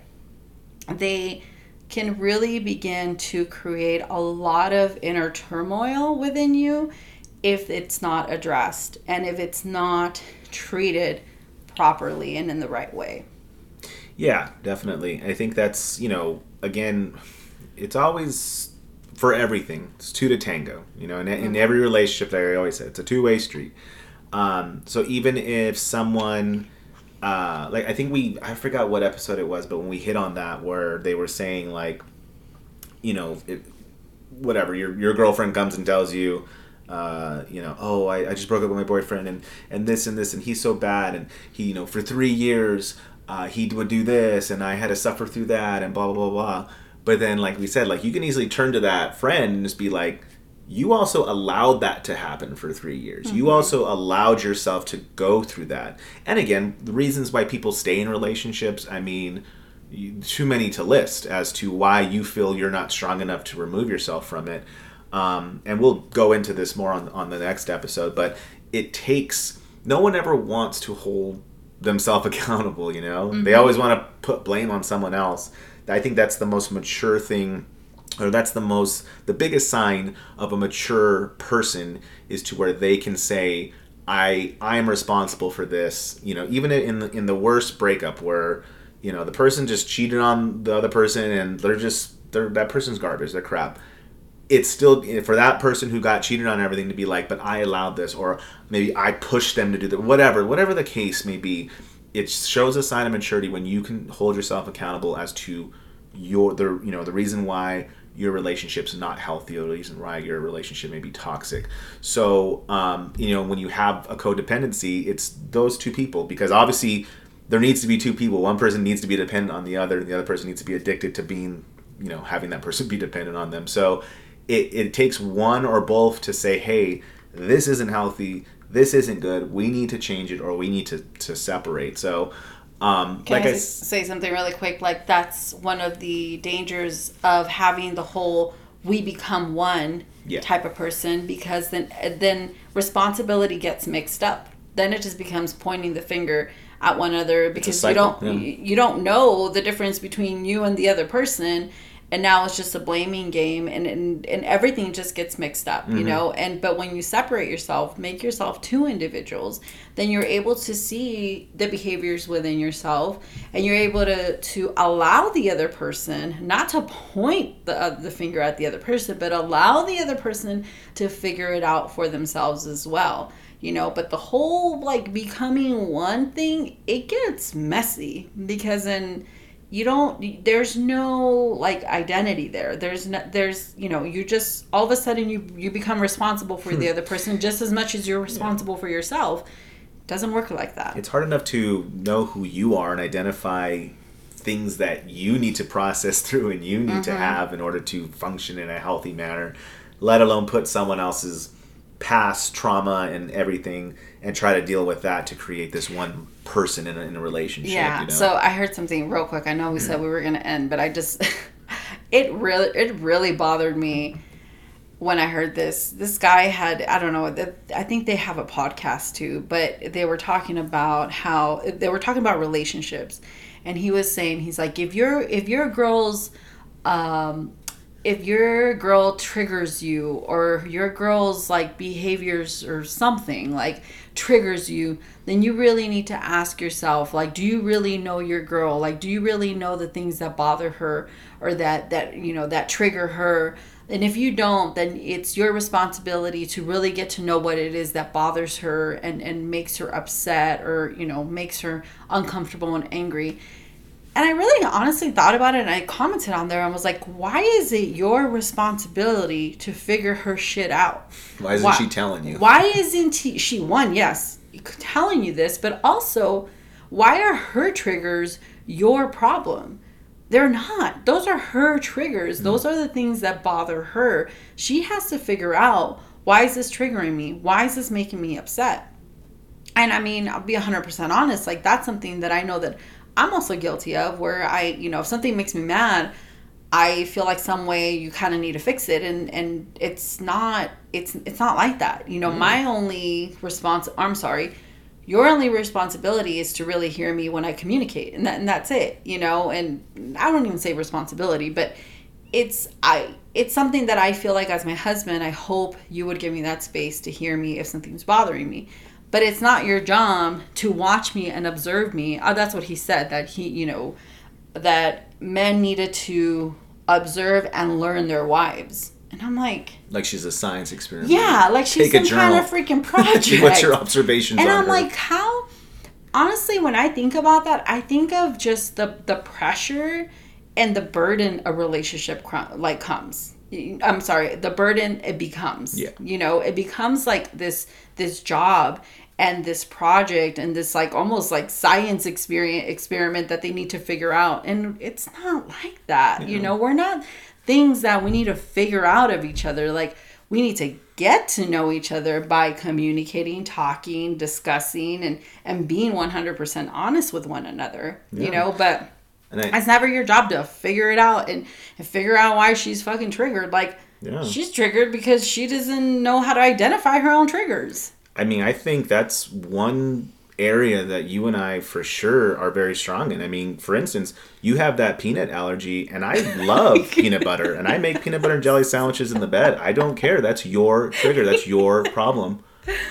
they can really begin to create a lot of inner turmoil within you if it's not addressed and if it's not treated properly and in the right way. Yeah, definitely. I think that's, you know, again, it's always for everything. It's two to tango, you know, in, in mm-hmm. every relationship, I always say it's a two way street. Um, so even if someone uh, like I think we I forgot what episode it was, but when we hit on that where they were saying like, you know, it, whatever your your girlfriend comes and tells you, uh, you know, oh I, I just broke up with my boyfriend and and this and this and he's so bad and he you know for three years uh, he would do this and I had to suffer through that and blah blah blah blah. But then like we said, like you can easily turn to that friend and just be like, you also allowed that to happen for three years. Mm-hmm. You also allowed yourself to go through that. And again, the reasons why people stay in relationships, I mean, too many to list as to why you feel you're not strong enough to remove yourself from it. Um, and we'll go into this more on, on the next episode, but it takes, no one ever wants to hold themselves accountable, you know? Mm-hmm. They always want to put blame on someone else. I think that's the most mature thing or that's the most the biggest sign of a mature person is to where they can say i i am responsible for this you know even in the, in the worst breakup where you know the person just cheated on the other person and they're just they're that person's garbage they're crap it's still for that person who got cheated on everything to be like but i allowed this or maybe i pushed them to do that whatever whatever the case may be it shows a sign of maturity when you can hold yourself accountable as to your the you know the reason why your relationship's not healthy or the reason why your relationship may be toxic. So, um, you know, when you have a codependency, it's those two people because obviously there needs to be two people. One person needs to be dependent on the other, and the other person needs to be addicted to being, you know, having that person be dependent on them. So it, it takes one or both to say, hey, this isn't healthy, this isn't good, we need to change it or we need to, to separate. So, um, Can like I, I say something really quick? Like that's one of the dangers of having the whole "we become one" yeah. type of person because then then responsibility gets mixed up then it just becomes pointing the finger at one another because you don't yeah. you don't know the difference between you and the other person and now it's just a blaming game and and, and everything just gets mixed up Mm-hmm. you know and but when you separate yourself make yourself two individuals then you're able to see the behaviors within yourself and you're able to to allow the other person not to point the, uh, the finger at the other person but allow the other person to figure it out for themselves as well you know but the whole like becoming one thing it gets messy because then you don't there's no like identity there. There's no there's you know you just all of a sudden you you become responsible for the hmm. other person just as much as you're responsible for yourself. Doesn't work like that. It's hard enough to know who you are and identify things that you need to process through and you need to mm-hmm. have in order to function in a healthy manner, let alone put someone else's past trauma and everything and try to deal with that to create this one person in a, in a relationship. yeah you know? so i heard something real quick i know we said we were going to end but i just it really it really bothered me when I heard this, this guy had, I don't know, I think they have a podcast too, but they were talking about how they were talking about relationships. And he was saying, he's like, if your if your girl's um if your girl triggers you or your girl's like behaviors or something like triggers you then you really need to ask yourself like do you really know your girl? Like do you really know the things that bother her or that that you know that trigger her? And if you don't then it's your responsibility to really get to know what it is that bothers her and and makes her upset or you know makes her uncomfortable and angry and I really honestly thought about it and I commented on there and was like, why is it your responsibility to figure her shit out? Why isn't she telling you? Why isn't he, she, one, yes, telling you this, but also, why are her triggers your problem? They're not. Those are her triggers. Mm. Those are the things that bother her. She has to figure out why is this triggering me? Why is this making me upset? And I mean, I'll be 100% honest, like that's something that I know that I'm also guilty of where I, you know, if something makes me mad, I feel like some way you kind of need to fix it and and it's not it's it's not like that. You know, my mm. only response I'm sorry, your only responsibility is to really hear me when I communicate and that and that's it, you know, and I don't even say responsibility, but it's I it's something that I feel like as my husband, I hope you would give me that space to hear me if something's bothering me. But it's not your job to watch me and observe me. Uh, that's what he said that he, you know, that men needed to observe and learn their wives. And I'm like, Like she's a science experiment. yeah, like she's Take a some kind of freaking project. What's your observations and I'm her? like, how? Honestly, when I think about that, I think of just the the pressure and the burden a relationship like comes. I'm sorry, the burden it becomes. Yeah. You know, it becomes like this this job and this project and this like almost like science experience experiment that they need to figure out. And it's not like that you know? We're not things that we need to figure out of each other. Like we need to get to know each other by communicating talking discussing and and being 100% honest with one another you know? But I, it's never your job to figure it out and, and figure out why she's fucking triggered. Like Yeah. she's triggered because she doesn't know how to identify her own triggers I mean, I think that's one area that you and I for sure are very strong in. I mean, for instance, you have that peanut allergy, and I love peanut butter, and I make peanut butter and jelly sandwiches in the bed. I don't care. That's your trigger. That's your problem.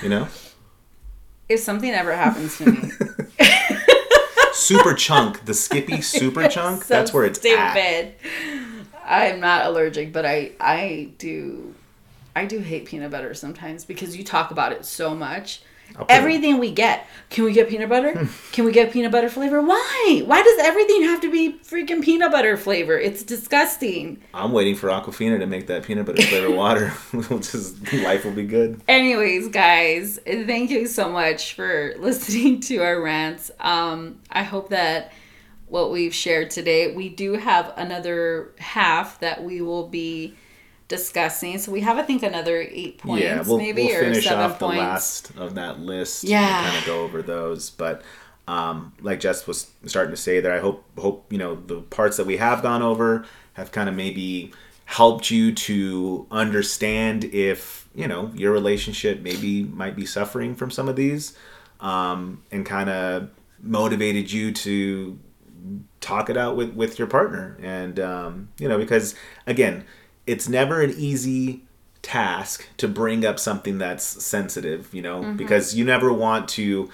You know? if something ever happens to me Super chunk, the Skippy super chunk, So that's where it's at. stupid. I'm not allergic, but I I do I do hate peanut butter sometimes because you talk about it so much. It- Everything we get, can we get peanut butter? can we get peanut butter flavor? Why? Why does everything have to be freaking peanut butter flavor? It's disgusting. I'm waiting for Aquafina to make that peanut butter flavor water. We'll just life will be good. Anyways, guys, thank you so much for listening to our rants. Um, I hope that what we've shared today, we do have another half that we will be discussing. So we have, I think, another eight points, yeah, we'll, maybe we'll or finish seven off points. the last of that list. Yeah. kind of go over those. But um, like Jess was starting to say there, I hope hope you know the parts that we have gone over have kind of maybe helped you to understand if you know your relationship maybe might be suffering from some of these. um, and kind of motivated you to talk it out with with your partner and um, you know because again it's never an easy task to bring up something that's sensitive you know mm-hmm. because you never want to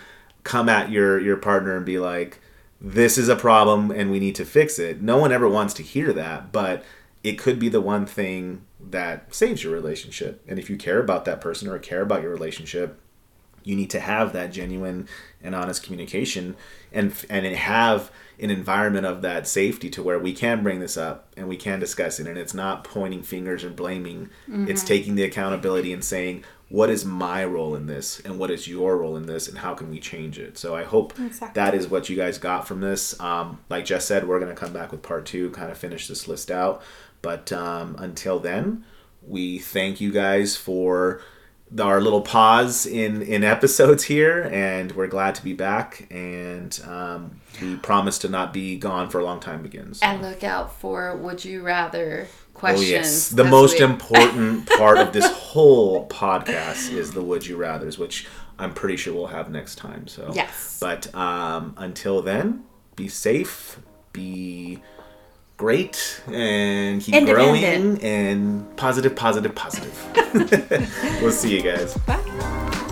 come at your your partner and be like this is a problem and we need to fix it. No one ever wants to hear that but it could be the one thing that saves your relationship. And if you care about that person or care about your relationship you need to have that genuine and honest communication and and have an environment of that safety to where we can bring this up and we can discuss it and it's not pointing fingers and blaming. It's taking the accountability and saying what is my role in this and what is your role in this and how can we change it? So i hope Exactly. that is what you guys got from this. Um, like jess said we're going to come back with part two kind of finish this list out. But um, until then we thank you guys for our little pause in in episodes here and we're glad to be back and um, we promise to not be gone for a long time again so. And look out for would you rather oh questions. yes the most week. important part of this whole podcast is the would you rathers which i'm pretty sure we'll have next time so Yes. but um, until then be safe be great and keep growing and positive positive positive. We'll see you guys. Bye.